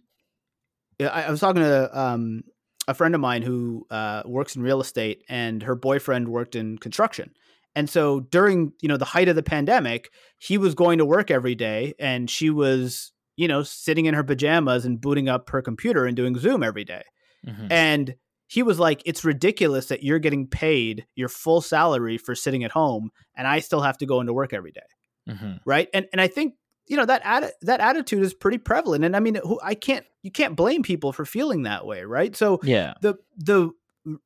I, I was talking to um, a friend of mine who uh, works in real estate, and her boyfriend worked in construction. And so during you know the height of the pandemic, he was going to work every day, and she was you know sitting in her pajamas and booting up her computer and doing Zoom every day. Mm-hmm. And he was like, "It's ridiculous that you're getting paid your full salary for sitting at home, and I still have to go into work every day." Mm-hmm. Right? And and I think you know that atti- that attitude is pretty prevalent and i mean who, i can't you can't blame people for feeling that way right? So yeah. the the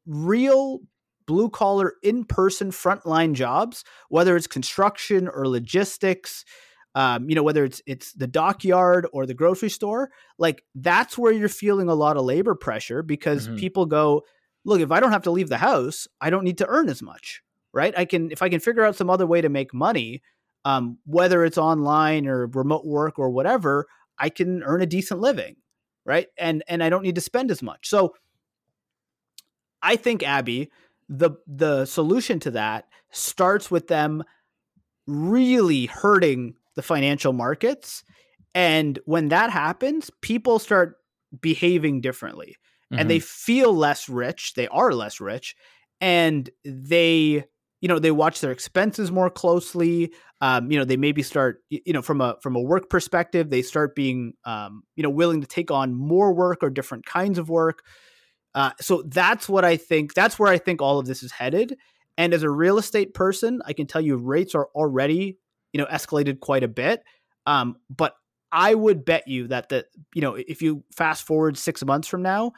real blue collar in person frontline jobs whether it's construction or logistics um, you know whether it's it's the dockyard or the grocery store like that's where you're feeling a lot of labor pressure because mm-hmm. people go look if i don't have to leave the house i don't need to earn as much right? I can if i can figure out some other way to make money um, whether it's online or remote work or whatever, I can earn a decent living, right? And and I don't need to spend as much. So I think Abby, the the solution to that starts with them really hurting the financial markets. And when that happens, people start behaving differently mm-hmm. and they mm-hmm. feel less rich. They are less rich and they you know they watch their expenses more closely um, you know they maybe start you know from a from a work perspective they start being um, you know willing to take on more work or different kinds of work. Uh, so that's what i think that's where i think all of this is headed. And as a real estate person i can tell you rates are already you know escalated quite a bit. Um, but i would bet you that the you know if you fast forward six months from now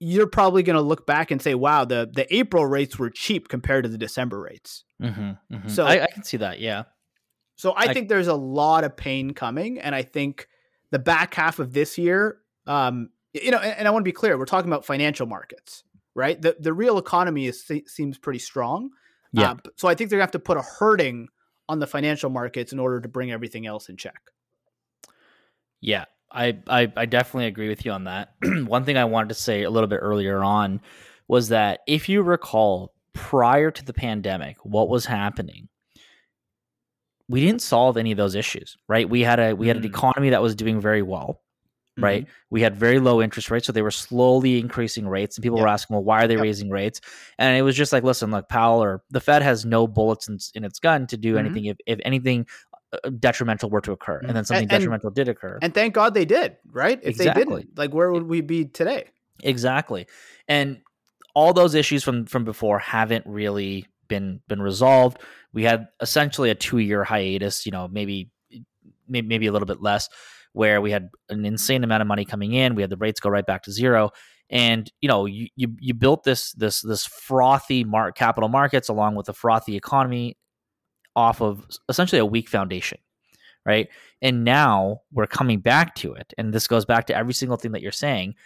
you're probably going to look back and say, "Wow, the the April rates were cheap compared to the December rates." Mm-hmm, mm-hmm. So I, I, can see that. Yeah. So I, I, think there's a lot of pain coming, and I think the back half of this year, um, you know, and, and I want to be clear, we're talking about financial markets, right? The the real economy is seems pretty strong. Yeah. Uh, so I think they're going to have to put a hurting on the financial markets in order to bring everything else in check. Yeah, I, I, I definitely agree with you on that. One thing I wanted to say a little bit earlier on was that if you recall, prior to the pandemic, what was happening? We didn't solve any of those issues, right? We had a we had an mm. economy that was doing very well, right? Mm-hmm. We had very low interest rates, so they were slowly increasing rates, and people yep. were asking, "Well, why are they yep. raising rates?" And it was just like, "Listen, look, Powell or the Fed has no bullets in, in its gun to do mm-hmm. anything. If, if anything, Uh, detrimental were to occur and mm. then something and, detrimental did occur. and thank god they did right? If exactly. they didn't like where would we be today? Exactly. And all those issues from from before haven't really been been resolved. We had essentially a two year hiatus you know maybe maybe, maybe a little bit less where we had an insane amount of money coming in. We had the rates go right back to zero. And you know you you, you built this this this frothy mar- capital markets along with a frothy economy off of essentially a weak foundation, right? And now we're coming back to it. And this goes back to every single thing that you're saying.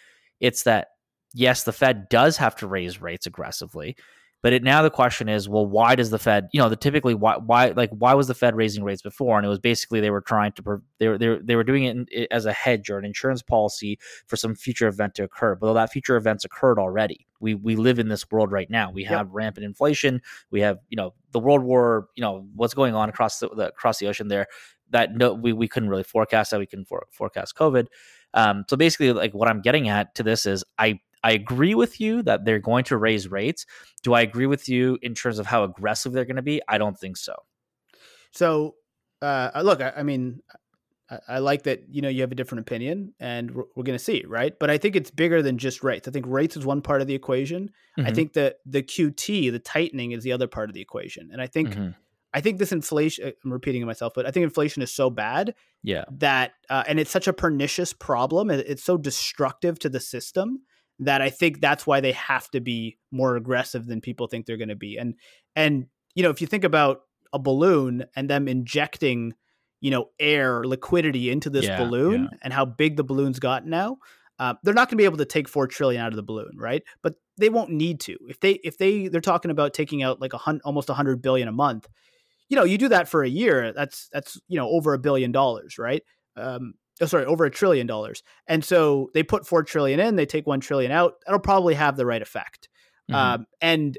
It's that, yes, the Fed does have to raise rates aggressively. But it, now the question is, well, why does the Fed, you know, the typically why why like why was the Fed raising rates before? And it was basically they were trying to they were they were, they were doing it in, as a hedge or an insurance policy for some future event to occur. But that future events occurred already. We we live in this world right now. We have yep. rampant inflation. We have you know the world war. You know what's going on across the, the across the ocean there. That no, we we couldn't really forecast that. We couldn't for, forecast COVID. Um, so basically, like what I'm getting at to this is I I agree with you that they're going to raise rates. Do I agree with you in terms of how aggressive they're going to be? I don't think so. So, uh, look, I, I mean, I, I, like that you know you have a different opinion, and we're, we're going to see, right? But I think it's bigger than just rates. I think rates is one part of the equation. Mm-hmm. I think that the QT, the tightening, is the other part of the equation, and I think. Mm-hmm. I think this inflation, I'm repeating myself, but I think inflation is so bad yeah. that, uh, and it's such a pernicious problem. It's so destructive to the system that I think that's why they have to be more aggressive than people think they're going to be. And and you know, if you think about a balloon and them injecting, you know, air liquidity into this yeah, balloon yeah. and how big the balloon's got now, uh, they're not going to be able to take four trillion out of the balloon, right? But they won't need to. If they if they they're talking about taking out like a hundred almost a hundred billion a month, you know, you do that for a year, that's that's you know over a billion dollars, right? Um, oh, sorry, over a trillion dollars. And so they put four trillion in, they take one trillion out. That'll probably have the right effect. Mm-hmm. Um, and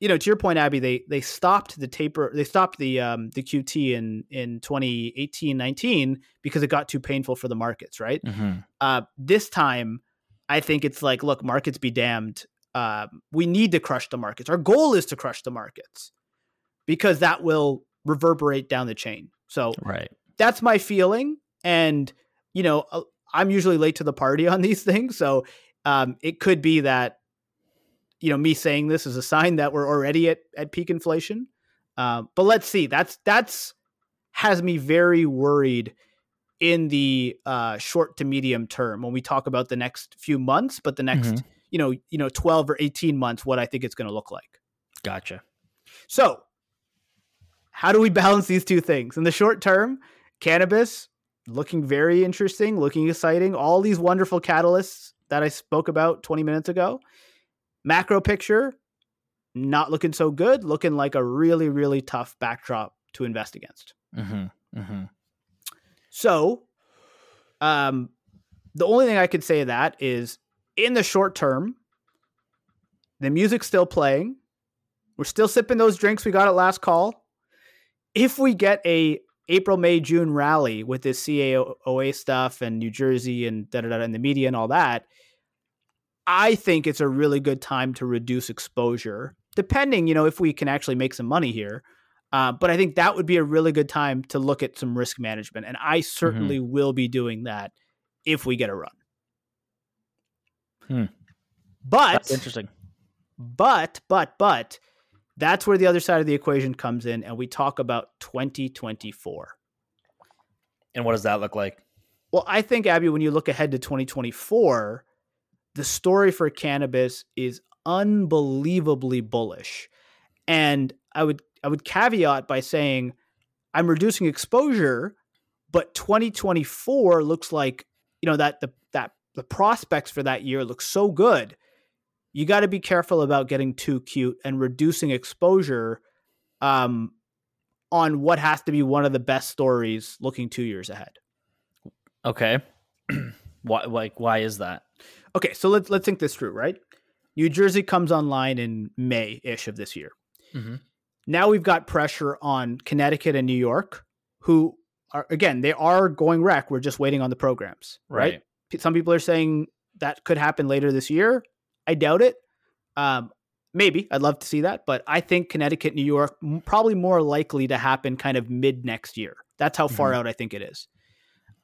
you know, to your point, Abby, they they stopped the taper, they stopped the um, the QT in in 2018, 19 because it got too painful for the markets, right? Mm-hmm. Uh, this time, I think it's like, look, markets be damned. Uh, we need to crush the markets. Our goal is to crush the markets because that will reverberate down the chain. So, right, that's my feeling. And you know, uh, I'm usually late to the party on these things, so um, it could be that you know me saying this is a sign that we're already at at peak inflation. Um, but let's see. That's that's has me very worried in the uh, short to medium term when we talk about the next few months, but the next mm-hmm. you know you know 12 or 18 months, what I think it's going to look like. Gotcha. So, how do we balance these two things in the short term? Cannabis looking very interesting, looking exciting. All these wonderful catalysts that I spoke about 20 minutes ago. Macro picture, not looking so good, looking like a really, really tough backdrop to invest against. Mm-hmm, mm-hmm. So, um, the only thing I could say that is in the short term, the music's still playing. We're still sipping those drinks we got at last call. If we get a April, May, June rally with this CAOA stuff and New Jersey and da da da and the media and all that, I think it's a really good time to reduce exposure, depending, you know, if we can actually make some money here. Uh, but I think that would be a really good time to look at some risk management, and I certainly mm-hmm. will be doing that if we get a run. Hmm. But That's interesting. But but but that's where the other side of the equation comes in, and we talk about 2024. And what does that look like? Well, I think, Abby, when you look ahead to 2024, the story for cannabis is unbelievably bullish. And I would I would caveat by saying I'm reducing exposure, but 2024 looks like, you know, that the that the prospects for that year look so good you got to be careful about getting too cute and reducing exposure um, on what has to be one of the best stories looking two years ahead. Okay. why like why is that? Okay, so let's let's think this through, right? New Jersey comes online in May ish of this year. Mm-hmm. Now we've got pressure on Connecticut and New York, who are again they are going rec. We're just waiting on the programs, right? right? Some people are saying that could happen later this year. I doubt it. Um, maybe I'd love to see that, but I think Connecticut, New York, probably more likely to happen kind of mid next year. That's how far mm-hmm. out I think it is.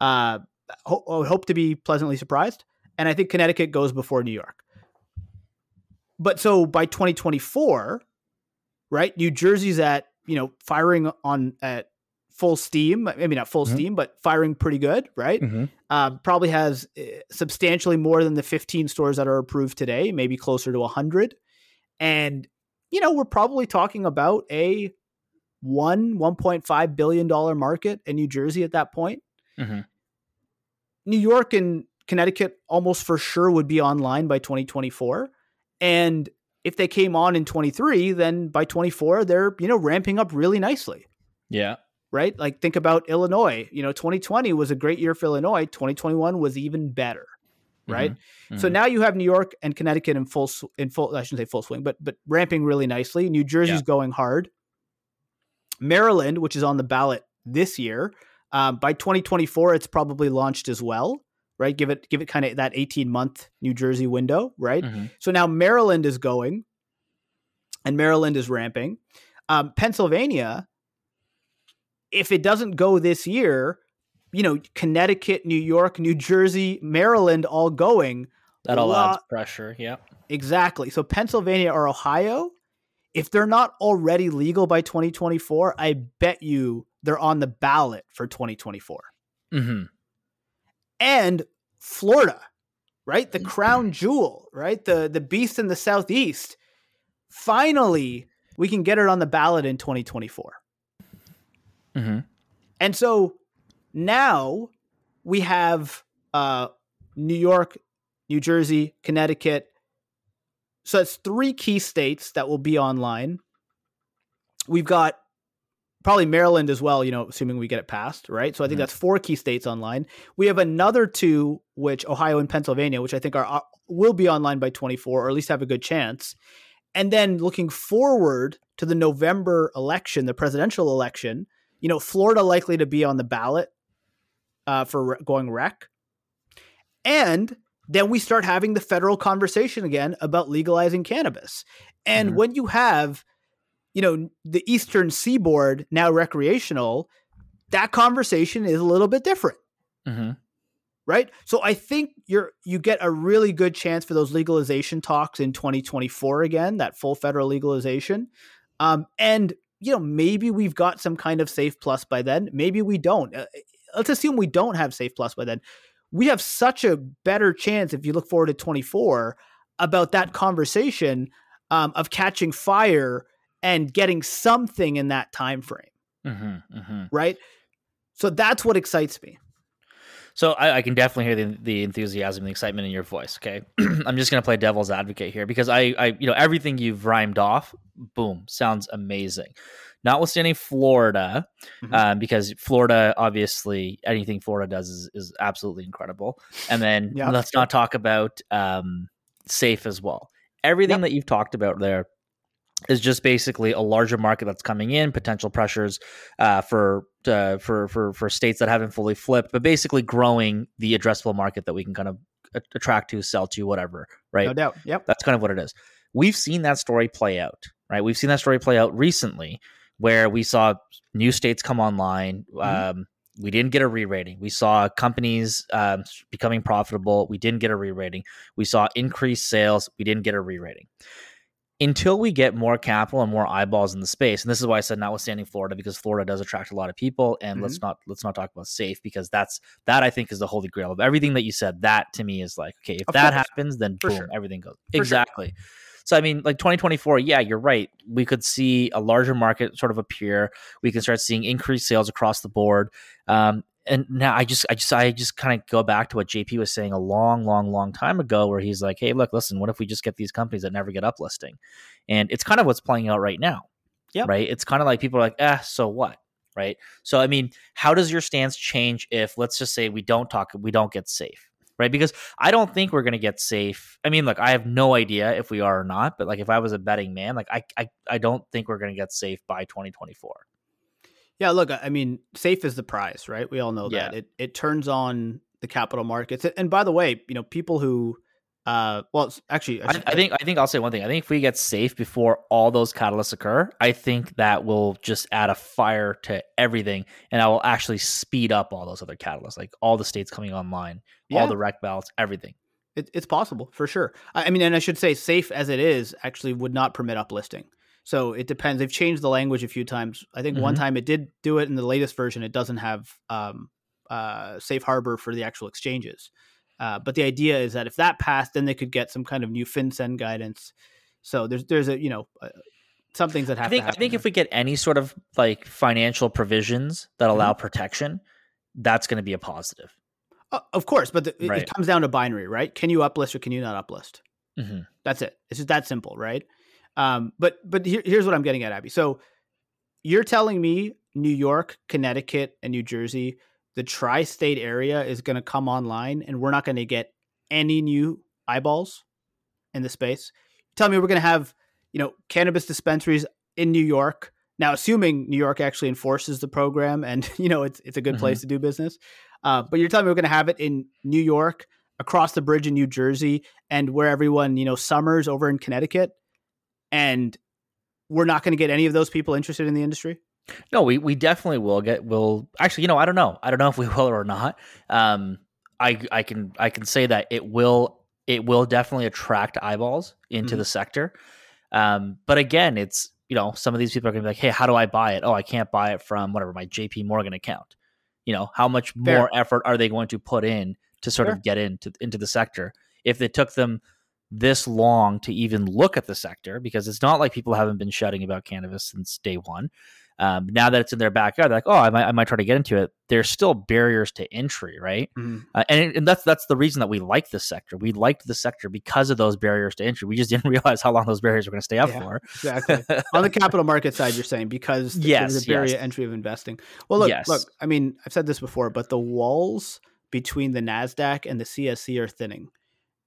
Uh, ho- I hope to be pleasantly surprised, and I think Connecticut goes before New York. But so by 2024, right? New Jersey's at you know firing on at full steam. Maybe not full mm-hmm. steam, but firing pretty good, right? Mm-hmm. Uh, probably has eh, substantially more than the 15 stores that are approved today, maybe closer to 100. And, you know, we're probably talking about a one, $1.5 billion market in New Jersey at that point. Mm-hmm. New York and Connecticut almost for sure would be online by 2024. And if they came on in 23, then by 24 they're you know ramping up really nicely. Yeah. Right? Like think about Illinois. You know, 2020 was a great year for Illinois. 2021 was even better. Right? Mm-hmm. So now you have New York and Connecticut in full in full I shouldn't say full swing, but but ramping really nicely. New Jersey's Yeah. going hard. Maryland, which is on the ballot this year, um, by 2024 it's probably launched as well, right? Give it give it kind of that 18 month New Jersey window, right? Mhm. So now Maryland is going, and Maryland is ramping. Um, Pennsylvania, if it doesn't go this year, you know, Connecticut, New York, New Jersey, Maryland all going. That all lot- adds pressure. Yeah. Exactly. So Pennsylvania or Ohio, if they're not already legal by 2024, I bet you they're on the ballot for 2024. Mm-hmm. And Florida, right? Mm. The crown jewel, right? The the beast in the southeast. Finally, we can get it on the ballot in 2024. Mm-hmm. And so now we have uh, New York, New Jersey, Connecticut. So that's three key states that will be online. We've got probably Maryland as well, you know, assuming we get it passed, right? So I think Mhm. that's four key states online. We have another two, which Ohio and Pennsylvania, which I think are, are will be online by 24 or at least have a good chance. And then looking forward to the November election, the presidential election, you know, Florida likely to be on the ballot uh, for re- going rec. And then we start having the federal conversation again about legalizing cannabis. And Mhm. when you have, you know, the Eastern Seaboard now recreational, that conversation is a little bit different Mm-hmm. right? So I think you're you get a really good chance for those legalization talks in 2024 again, that full federal legalization. Um, and you know, maybe we've got some kind of safe plus by then. Maybe we don't. Uh, let's assume we don't have safe plus by then. We have such a better chance if you look forward to 24 about that conversation um, of catching fire and getting something in that time frame, Mm-hmm. Mm-hmm. right? So that's what excites me. So I, I can definitely hear the, the enthusiasm and the excitement in your voice. Okay, I'm just gonna play devil's advocate here because I, I, you know, everything you've rhymed off, boom, sounds amazing. Notwithstanding Florida, Mhm. um, because Florida, obviously, anything Florida does is, is absolutely incredible. And then Yeah. let's not talk about um, safe as well. Everything Yep. that you've talked about there is just basically a larger market that's coming in, potential pressures uh, for uh, for for for states that haven't fully flipped, but basically growing the addressable market that we can kind of attract to, sell to, whatever. Right? No doubt. Yep. That's kind of what it is. We've seen that story play out, right? We've seen that story play out recently, where we saw new states come online. Mhm. Um, we didn't get a re-rating. We saw companies um, becoming profitable. We didn't get a re-rating. We saw increased sales. We didn't get a re-rating. Until we get more capital and more eyeballs in the space, and this is why I said notwithstanding Florida, because Florida does attract a lot of people, and let's Mm-hmm. not let's not talk about safe because that's that I think is the holy grail of everything that you said. That to me is like okay, if Of that course. happens, then For boom, sure. everything goes For sure. exactly. So I mean, like 2024, yeah, you're right. We could see a larger market sort of appear. We can start seeing increased sales across the board. Um, and now I just, I just, I just kind of go back to what JP was saying a long, long, long time ago, where he's like, "Hey, look, listen, what if we just get these companies that never get uplisting?" And it's kind of what's playing out right now. Yeah. Right. It's kind of like people are like, "Ah, so what?" Right. So I mean, how does your stance change if, let's just say, we don't talk, we don't get safe? Right. Because I don't think we're going to get safe. I mean, look, I have no idea if we are or not, but like if I was a betting man, like I I, I don't think we're going to get safe by 2024. Yeah, look, I I mean, safe is the prize, right? We all know Yeah. that. It it turns on the capital markets. And by the way, you know, people who uh well, actually I, should- I think I think I'll say one thing. I think if we get safe before all those catalysts occur, I think that will just add a fire to everything, and I will actually speed up all those other catalysts, like all the states coming online, Yeah. all the rec ballots, everything. it, it's possible for sure. I, I mean, and I should say safe as it is actually would not permit uplisting. So it depends. They've changed the language a few times. I think one Mhm. time it did do it in the latest version. It doesn't have um, uh, safe harbor for the actual exchanges. Uh, but the idea is that if that passed, then they could get some kind of new FinCEN guidance. So there's there's a you know uh, some things that have I think I think if we get any sort of like financial provisions that Mm-hmm. allow protection, that's going to be a positive. Uh, of course, but the, it- it comes down to binary, right? Can you uplist or can you not uplist? Mm-hmm. That's it. It's just that simple, right? Um, but but here, here's what I'm getting at, Abby. So you're telling me New York, Connecticut, and New Jersey, the tri-state area is going to come online, and we're not going to get any new eyeballs in the space. Tell me we're going to have you know cannabis dispensaries in New York now, assuming New York actually enforces the program, and you know it's it's a good mm-hmm. place to do business. Uh, but you're telling me we're going to have it in New York, across the bridge in New Jersey, and where everyone you know summers over in Connecticut, and we're not going to get any of those people interested in the industry. No, we we definitely will get. Will actually, you know, I don't know. I don't know if we will or not. Um, I I can I can say that it will it will definitely attract eyeballs into mm-hmm. the sector. Um, but again, it's you know some of these people are going to be like, hey, how do I buy it? Oh, I can't buy it from whatever my J.P. Morgan account. You know, how much Fair. more effort are they going to put in to sort Fair. of get into into the sector? If it took them this long to even look at the sector, because it's not like people haven't been shouting about cannabis since day one. Um, now that it's in their backyard, they're like, oh, I might, I might try to get into it. There's still barriers to entry, right? Mm-hmm. Uh, and, and that's that's the reason that we like this sector. We liked the sector because of those barriers to entry. We just didn't realize how long those barriers were going to stay up yeah, for. exactly. On the capital market side, you're saying because yes, there's a barrier yes. entry of investing. Well, look, yes. look. I mean, I've said this before, but the walls between the Nasdaq and the CSE are thinning,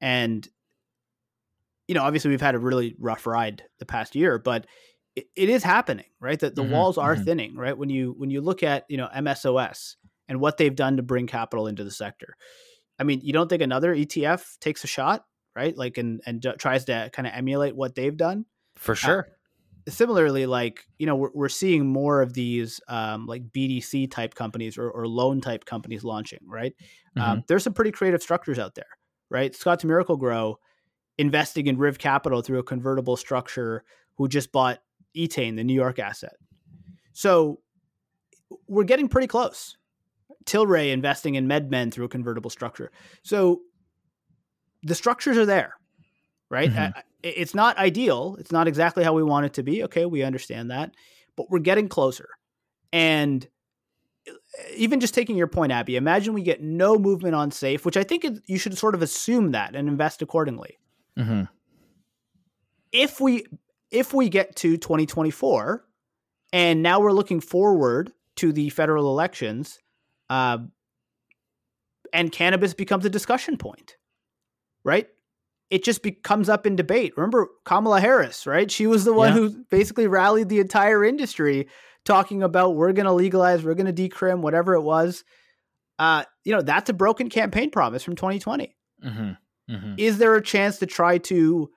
and you know, obviously, we've had a really rough ride the past year, but it, it is happening, right? That the mm-hmm, walls are mm-hmm. thinning, right? When you when you look at you know MSOS and what they've done to bring capital into the sector. I mean, you don't think another ETF takes a shot, right? Like and and d- tries to kind of emulate what they've done for uh, sure. Uh, similarly, like you know, we're, we're seeing more of these um, like BDC type companies or, or loan type companies launching, right? Um, mm-hmm. Um, there's some pretty creative structures out there, right? Scotts Miracle-Gro investing in Riv Capital through a convertible structure, who just bought Etain, the New York asset. So we're getting pretty close. Tilray investing in MedMen through a convertible structure. So the structures are there, right? Mm-hmm. It's not ideal. It's not exactly how we want it to be. Okay, we understand that, but we're getting closer. And even just taking your point, Abby, imagine we get no movement on safe, which I think you should sort of assume that and invest accordingly. Mm-hmm. If we if we get to 2024 and now we're looking forward to the federal elections uh, and cannabis becomes a discussion point right it just becomes up in debate remember kamala harris right she was the one yeah. who basically rallied the entire industry talking about we're going to legalize we're going to decrim whatever it was uh, you know that's a broken campaign promise from 2020 mm-hmm. Mm-hmm. is there a chance to try to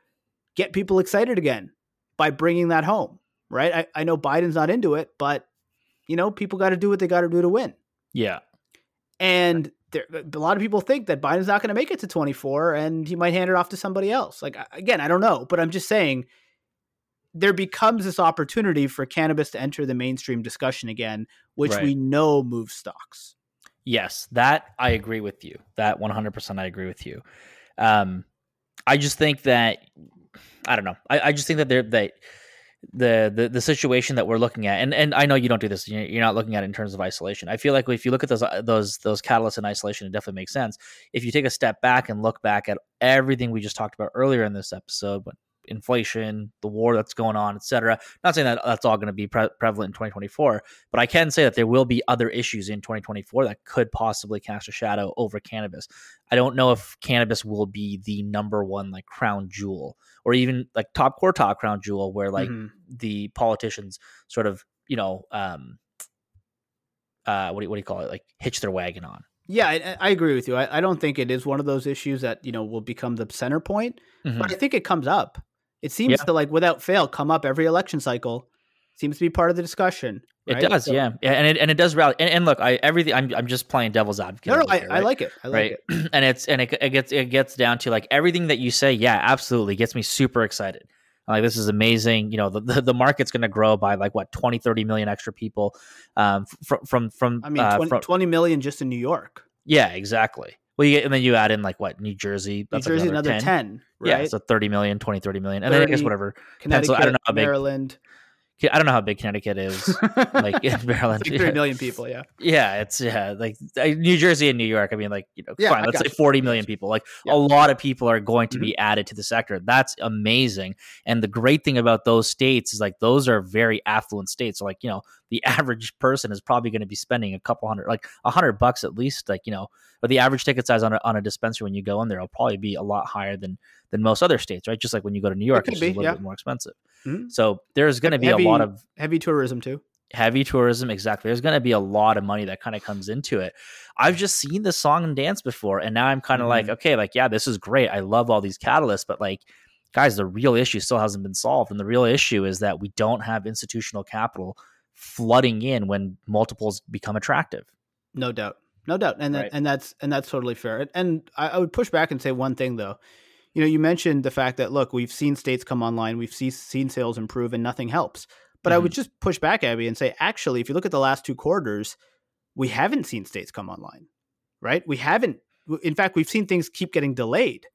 get people excited again by bringing that home, right? I, I know Biden's not into it, but you know, people got to do what they got to do to win. Yeah. And there, a lot of people think that Biden's not going to make it to 24 and he might hand it off to somebody else. Like, again, I don't know, but I'm just saying there becomes this opportunity for cannabis to enter the mainstream discussion again, which right. we know moves stocks. Yes, that I agree with you. That 100% I agree with you. Um, I just think that I don't know. I, I just think that they're they the, the the situation that we're looking at, and and I know you don't do this. You're not looking at it in terms of isolation. I feel like if you look at those those those catalysts in isolation, it definitely makes sense. If you take a step back and look back at everything we just talked about earlier in this episode, inflation, the war that's going on, etc. Not saying that that's all going to be pre- prevalent in 2024, but I can say that there will be other issues in 2024 that could possibly cast a shadow over cannabis. I don't know if cannabis will be the number one like crown jewel or even like top quartile crown jewel where like mm-hmm. the politicians sort of, you know, um uh what do you, what do you call it? Like hitch their wagon on. Yeah, I, I, agree with you. I, I, don't think it is one of those issues that you know will become the center point, mm-hmm. but I think it comes up. It seems yeah. to like without fail come up every election cycle. Seems to be part of the discussion. Right? It does, so, yeah, yeah, and it and it does rally. And, and, look, I everything. I'm I'm just playing devil's advocate. No, no, I, right? I, like it. I like right? it. and it's and it, it gets it gets down to like everything that you say. Yeah, absolutely, gets me super excited. like this is amazing. You know, the the, the market's going to grow by like what 20, 30 million extra people. Um, from from from I mean, uh, 20, from, 20 million just in New York. Yeah, exactly. Well, you get, and then you add in like what New Jersey, New Jersey, like another, another 10. 10 right? Yeah, so 30 million, 20, 30 million. And 30, then I guess whatever. Connecticut, I don't know big. Maryland, I don't know how big Connecticut is, like in Maryland. Like three million people. Yeah. Yeah, it's yeah, like New Jersey and New York. I mean, like you know, Yeah, fine. Let's say forty million people. Like Yeah. Mm-hmm. a lot of people are going to be added to the sector. That's amazing. And the great thing about those states is like those are very affluent states. So like you know, the average person is probably going to be spending a couple hundred, like a hundred bucks at least. Like you know, but the average ticket size on a, on a dispensary when you go in there will probably be a lot higher than than most other states, right? Just like when you go to New York, could it's just be, a little yeah. bit more expensive. Mhm. So there's going to be Heavy- a lot of Heavy tourism too. heavy tourism exactly there's going to be a lot of money that kind of comes into it i've just seen this song and dance before and now i'm kind of like Mhm. okay like yeah this is great i love all these catalysts but like guys the real issue still hasn't been solved and the real issue is that we don't have institutional capital flooding in when multiples become attractive No doubt, no doubt, and that, Right. and that's and that's totally fair. And- And I, I would push back and say one thing though. You know, you mentioned the fact that look, we've seen states come online, we've see, seen sales improve, and nothing helps. But I would just push back, Abby, and say actually, if you look at the last two quarters, we haven't seen states come online, right? We haven't. In fact, we've seen things keep getting delayed.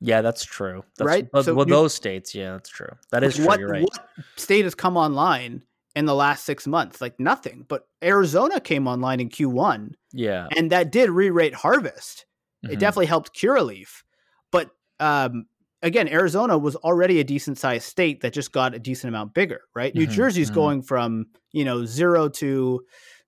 yeah that's true that's, Right? but, So well you- those states yeah that's true that is true what, right what state has come online in the last six months? Like nothing. But Arizona came online in Q1, yeah and that did re-rate harvest. It Mhm. definitely helped Curaleaf. Um, again, Arizona was already a decent sized state that just got a decent amount bigger, right? New Mhm, Jersey's mhm. going from, you know, zero to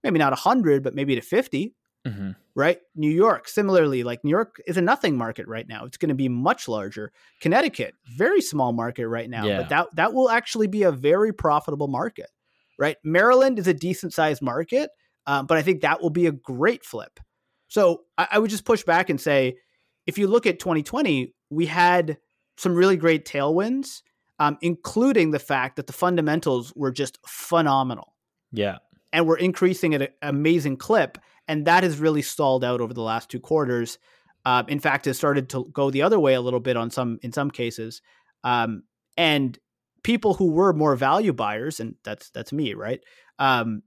maybe not 100, but maybe to 50, Mhm. right? New York, similarly, like New York is a nothing market right now. It's going to be much larger. Connecticut, very small market right now, Yeah. but that, that will actually be a very profitable market, right? Maryland is a decent sized market, um, but I think that will be a great flip. So I, I would just push back and say, if you look at 2020, we had some really great tailwinds, um, including the fact that the fundamentals were just phenomenal yeah and we're increasing at an amazing clip. And that has really stalled out over the last two quarters. Um, in fact, has started to go the other way a little bit on some in some cases. Um, and people who were more value buyers, and that's that's me, right? Um,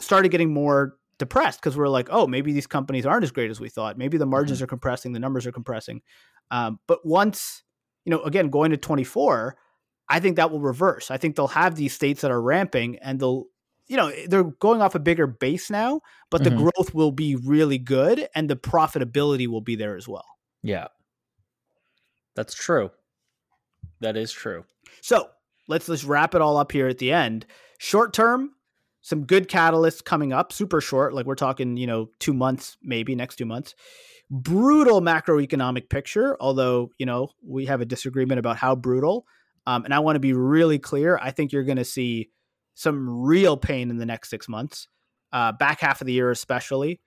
started getting more depressed because we're like, oh, maybe these companies aren't as great as we thought. Maybe the margins are compressing, the numbers are compressing. Um, but once, you know, again, going to 24, I think that will reverse. I think they'll have these states that are ramping and they'll, you know, they're going off a bigger base now, but the Mhm. growth will be really good and the profitability will be there as well. yeah that's true that is true So let's just wrap it all up here at the end. Short term, some good catalysts coming up, super short, like we're talking, you know, two months, maybe next two months. Brutal macroeconomic picture, although, you know, we have a disagreement about how brutal. Um, and I want to be really clear. I think you're going to see some real pain in the next six months, uh, back half of the year, especially.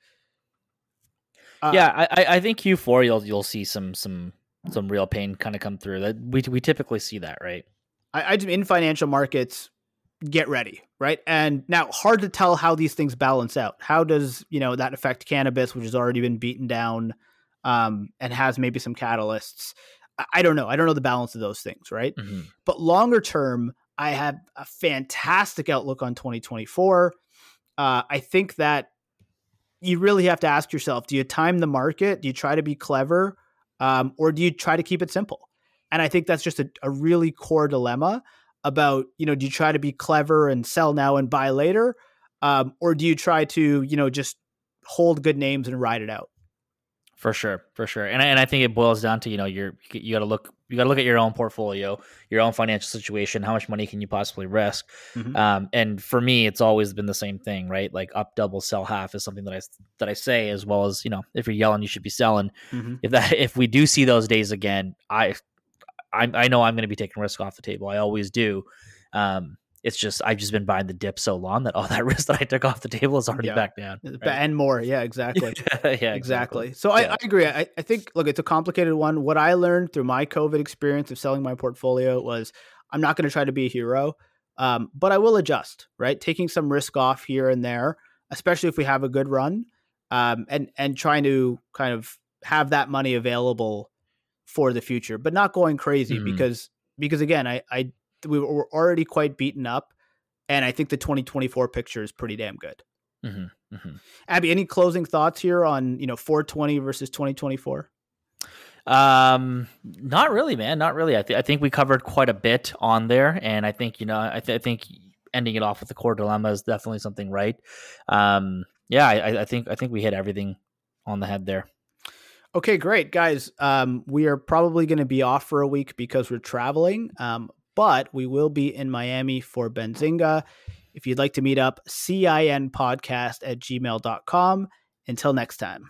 Uh, yeah, I, I- I think Q4 you'll you'll see some some some real pain kind of come through. That we we typically see that, right? I, I in financial markets, get ready, right? And now, hard to tell how these things balance out. How does you know that affect cannabis, which has already been beaten down, um, and has maybe some catalysts? I, I don't know. I don't know the balance of those things, right? Mhm. But longer term, I have a fantastic outlook on 2024. Uh, I think that you really have to ask yourself: Do you time the market? Do you try to be clever, um, or do you try to keep it simple? And I think that's just a, a really core dilemma about you know do you try to be clever and sell now and buy later, um, or do you try to you know just hold good names and ride it out? For sure, for sure, and I, and I think it boils down to you know you're you got to look you got to look at your own portfolio, your own financial situation, how much money can you possibly risk, Mhm. um, and for me it's always been the same thing, right? Like up double, sell half is something that I that I say as well as you know if you're yelling you should be selling. Mhm. If that if we do see those days again, I I, I know I'm going to be taking risk off the table. I always do. Um, it's just I've just been buying the dip so long that all that risk that I took off the table is already Yeah. back down. Right? And more, yeah, exactly. yeah, exactly. So I, I agree. I, I think look, it's a complicated one. What I learned through my COVID experience of selling my portfolio was I'm not going to try to be a hero, um, but I will adjust. Right, taking some risk off here and there, especially if we have a good run, um, and and trying to kind of have that money available for the future, but not going crazy Mhm. because because again, I I we were already quite beaten up, and I think the 2024 picture is pretty damn good. Mhm, mhm. Abby, any closing thoughts here on you know 420 versus 2024? Um, not really, man. Not really. I, th- I think we covered quite a bit on there, and I think you know, I, th- I think ending it off with the core dilemma is definitely something right. Um, yeah, I, I think I think we hit everything on the head there. Okay, great, guys. Um, we are probably going to be off for a week because we're traveling, um, but we will be in Miami for Benzinga. If you'd like to meet up, CIN podcast at gmail.com. Until next time.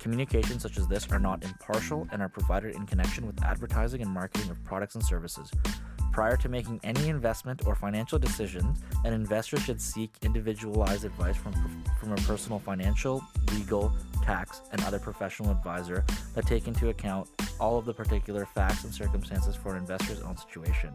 Communications such as this are not impartial and are provided in connection with advertising and marketing of products and services. Prior to making any investment or financial decisions, an investor should seek individualized advice from, from a personal financial, legal, tax, and other professional advisor that take into account all of the particular facts and circumstances for an investor's own situation.